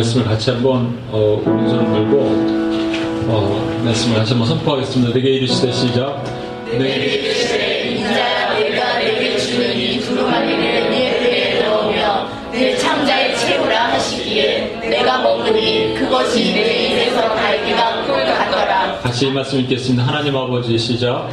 말씀을 같이 한번 어, 오른손을 걸고 어, 말씀을 다시 한번 선포하겠습니다. 내게 이르시되 시작. 내게 인자야 내가 내게 주는 이 두루마리를 네 배에 넣으며 내 창자에 채우라 하시기에 내가 먹으니 그것이 내 입에서 달기가 꿀 같더라 같이 이 말씀 읽겠습니다. 하나님 아버지 시작.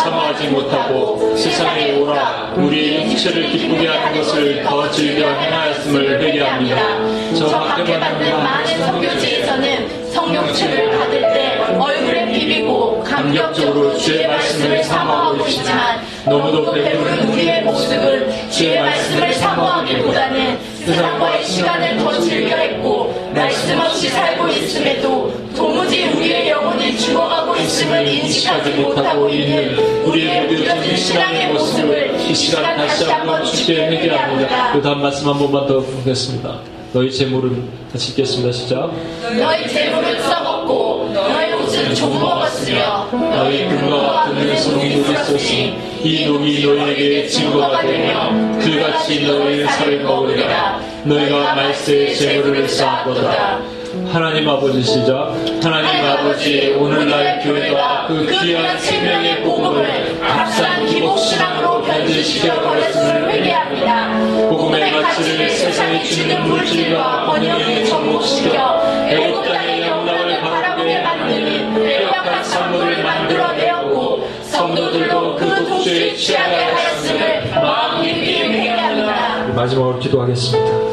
참아하지 못하고 세상에 오라 우리의 육체를 기쁘게 하는 것을 더 즐겨 행하였음을 회개합니다. 저 밖에 받는 많은 성교지에서는 성경책을 받을 때 얼굴에 비비고 감격적으로 주의 말씀을 사모하고 있지만 너무도 배부른 우리의 모습은 주의 말씀을 사모하기보다는 세상과의 시간을 더 즐겨 했고 말씀 없이 살고 있음에도 도무지 우리의 영혼이 죽어가고 있음을 인식하지 못하고 있는 우리의 무뎌진 신앙의 모습을 이 시간 다시 한번 주께 회개합니다. 그 다음 말씀 한 번만 더 보겠습니다. 너희 재물은 다시 읽겠습니다. 시작. 너희 재물은 썩었고 너희 옷은 종먹었으며 너희 금과 같은 손이 있었으니 이 녹이 너희에게 증거가 되며 그같이 너희 살을 먹으리라 너희가 말세의 재물을 쌓았도다 하나님 아버지 시작 하나님 아버지 오늘날 교회가 그 귀한 생명의 복음을 값싼 기복신앙으로 변질시켜 버렸음을 회개합니다. 복음의 가치를 세상에 주는 물질과 번영에 접목시켜 애국 땅의 영광을 바라보게 만드는 빼앗한 산물을 만들어내었고 성도들도 그 독주에 취하게 하였음을 마음 깊이 회개합니다. 마지막으로 기도하겠습니다.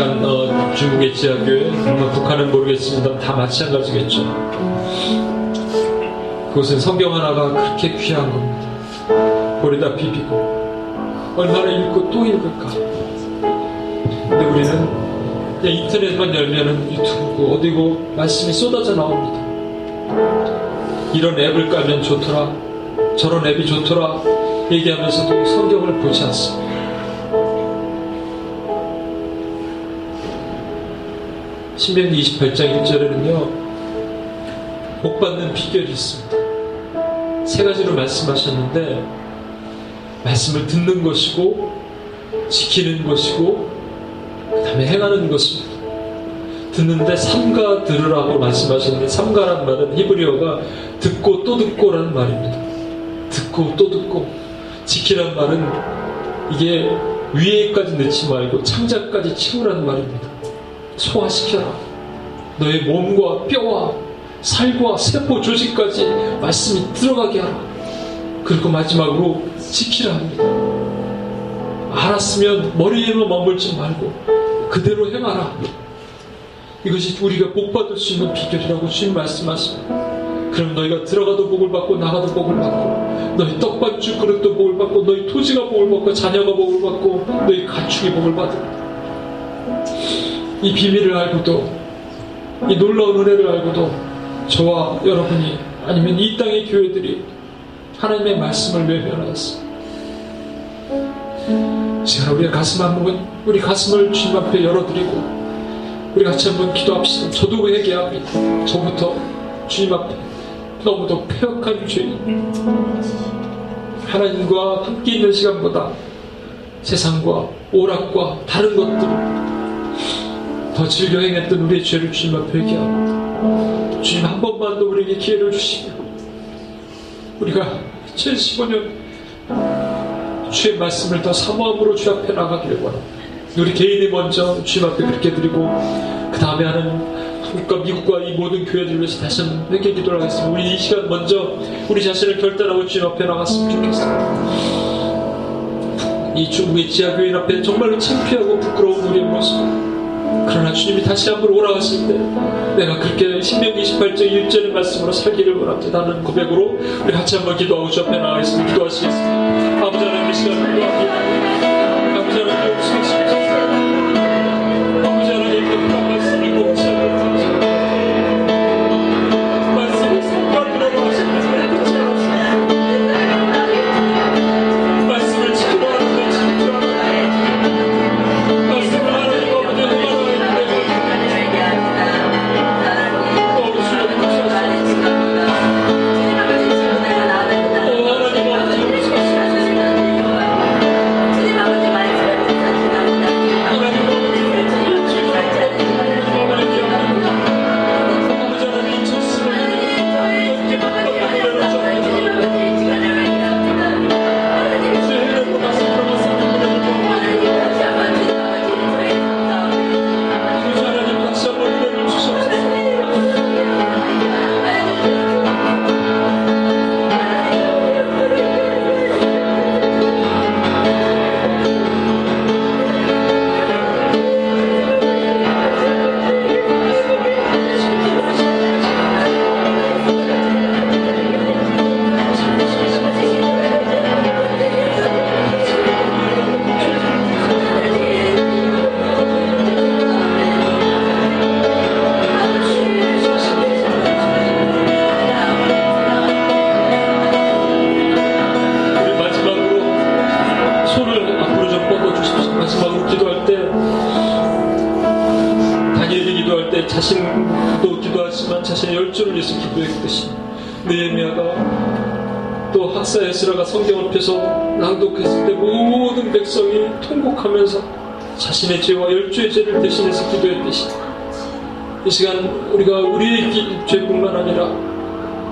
북한 어, 중국의 지하교회 뭐 북한은 모르겠습니다. 다 마찬가지겠죠. 그것은 성경 하나가 그렇게 귀한 겁니다. 머리다 비비고 얼마나 읽고 또 읽을까. 근데 우리는 그냥 인터넷만 열면은 유튜브고 어디고 말씀이 쏟아져 나옵니다. 이런 앱을 깔면 좋더라. 저런 앱이 좋더라. 얘기하면서도 성경을 보지 않습니다. 신명기 28장 1절에는요, 복 받는 비결이 있습니다. 세 가지로 말씀하셨는데, 말씀을 듣는 것이고, 지키는 것이고, 그 다음에 행하는 것입니다. 듣는데 삼가 들으라고 말씀하셨는데, 삼가란 말은 히브리어가 듣고 또 듣고라는 말입니다. 듣고 또 듣고, 지키란 말은 이게 위에까지 넣지 말고 창자까지 채우라는 말입니다. 소화시켜라. 너의 몸과 뼈와 살과 세포 조직까지 말씀이 들어가게 하라. 그리고 마지막으로 지키라 합니다. 알았으면 머리에만 머물지 말고 그대로 행하라. 이것이 우리가 복 받을 수 있는 비결이라고 주님 말씀하십니다. 그럼 너희가 들어가도 복을 받고 나가도 복을 받고 너희 떡반죽 그릇도 복을 받고 너희 토지가 복을 받고 자녀가 복을 받고 너희 가축이 복을 받고 이 비밀을 알고도 이 놀라운 은혜를 알고도 저와 여러분이 아니면 이 땅의 교회들이 하나님의 말씀을 외면하였습니다. 시간 우리의 가슴 한번 우리 가슴을 주님 앞에 열어드리고 우리 같이 한번 기도합시다. 저도 회개합니다. 저부터 주님 앞에 너무도 폐역한 죄인 하나님과 함께 있는 시간보다 세상과 오락과 다른 것들 더 즐겨 행했던 우리의 죄를 주님 앞에 회개합니다. 주님 한 번만 더 우리에게 기회를 주시며 우리가 2015년 주의 말씀을 더 사모함으로 주 앞에 나가기를 원합니다. 우리 개인이 먼저 주님 앞에 그렇게 드리고 그 다음에 하는 한국과 미국과 이 모든 교회들 위해서 다시 한번 회개 기도를 하겠습니다. 우리 이 시간 먼저 우리 자신을 결단하고 주님 앞에 나갔으면 좋겠습니다. 이 중국의 지하교인 앞에 정말로 창피하고 부끄러운 우리의 모습 그러나 주님이 다시 한번 오라갔을 때 내가 그렇게 신명기 28장 1절의 말씀으로 살기를 원합니다. 하는 고백으로 우리 같이 한번 기도하고 주 앞에 나가겠습니다. 기도하시겠습니다. 아버지 하나님 이 시간 기도합니다. 아버지 하나님 용서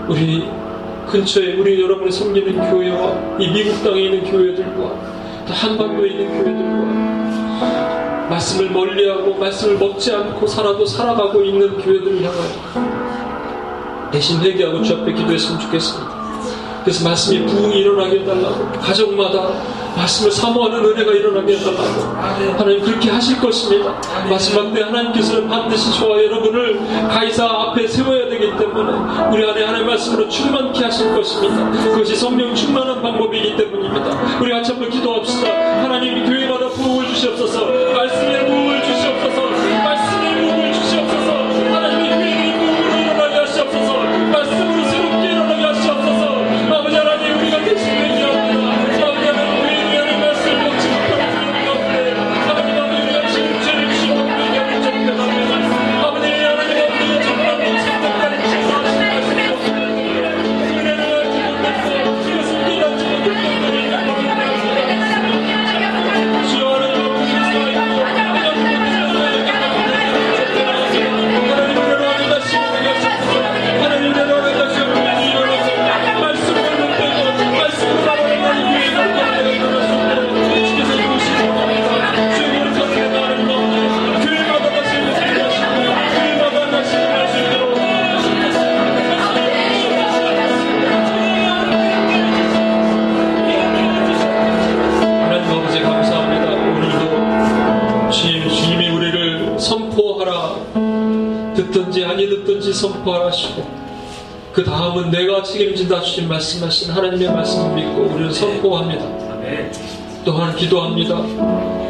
우리 근처에 우리 여러분이 섬기는 교회와 이 미국 땅에 있는 교회들과 또 한반도에 있는 교회들과 말씀을 멀리하고 말씀을 먹지 않고 살아도 살아가고 있는 교회들을 향하여 대신 회개하고 주 앞에 기도했으면 좋겠습니다. 그래서 말씀이 부흥이 일어나게 해달라고 가정마다 말씀을 사모하는 은혜가 일어나게 해달라고 하나님 그렇게 하실 것입니다. 마지막 때 하나님께서는 반드시 저와 여러분을 가이사 앞에 세워야 되기 때문에 우리 안에 하나님 말씀으로 충만케 하실 것입니다. 그것이 성령 충만한 방법이기 때문입니다. 우리 같이 한번 기도합시다. 하나님 교회마다 부흥을 주시옵소서 말씀의 부흥을 아니 듣든지 선포하라 하시고 그 다음은 내가 책임진다 주님 말씀하신 하나님의 말씀을 믿고 우리는 선포합니다. 또한 기도합니다.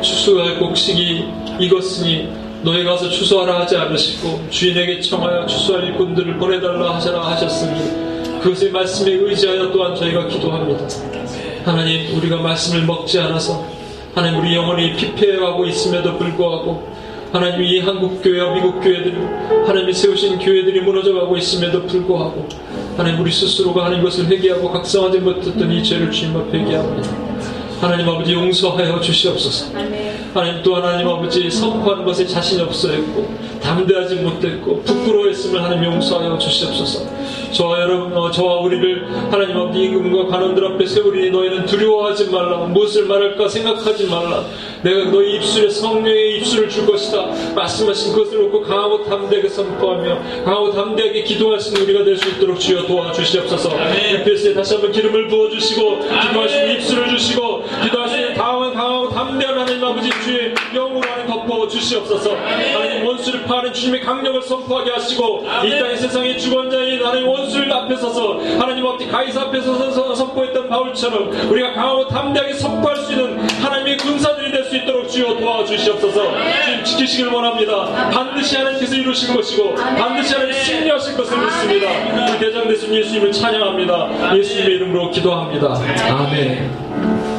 추수할 곡식이 익었으니 너희 가서 추수하라 하지 않으시고 주인에게 청하여 추수할 일꾼들을 보내달라 하시라 하셨으니 그것의 말씀에 의지하여 또한 저희가 기도합니다. 하나님 우리가 말씀을 먹지 않아서 하나님 우리 영혼이 피폐해가고 있음에도 불구하고 하나님 이 한국 교회와 미국 교회들 하나님이 세우신 교회들이 무너져가고 있음에도 불구하고 하나님 우리 스스로가 하나님 것을 회개하고 각성하지 못했던 이 죄를 주님 앞에 회개합니다. 하나님 아버지 용서하여 주시옵소서. 하나님 또 하나님 아버지 선포하는 것에 자신이 없어 했고 담대하지 못했고 부끄러워했음을 하나님 용서하여 주시옵소서. 저와 여러분, 어, 저와 우리를 하나님 아버지 임금과 관원들 앞에 세우리니 너희는 두려워하지 말라. 무엇을 말할까 생각하지 말라. 내가 너희 입술에 성령의 입술을 줄 것이다. 말씀하신 것을 놓고 강하고 담대하게 선포하며 강하고 담대하게 기도하시는 우리가 될 수 있도록 주여 도와주시옵소서. UPS에 다시 한번 기름을 부어주시고 기도하시는 입술을 주시고 기도하시는 다음은 강하고 담대한 하나님 아버지 주의 영으로 하나님 덮어 주시옵소서. 하나님 원수를 파는 주님의 강력을 선포하게 하시고 이 땅의 세상의 주권자인 하나님 원수를 앞에 서서 하나님 아버지 가이사 앞에 서서 선포했던 바울처럼 우리가 강하고 담대하게 선포할 수 있는 하나님의 군사들이 될 수 있도록 주여 도와주시옵소서. 주님 지키시길 원합니다. 반드시 하나님께서 이루실 것이고 반드시 하나님 승리하실 것을 믿습니다. 우리 대장 대신 예수님을 찬양합니다. 예수님의 이름으로 기도합니다. 아멘.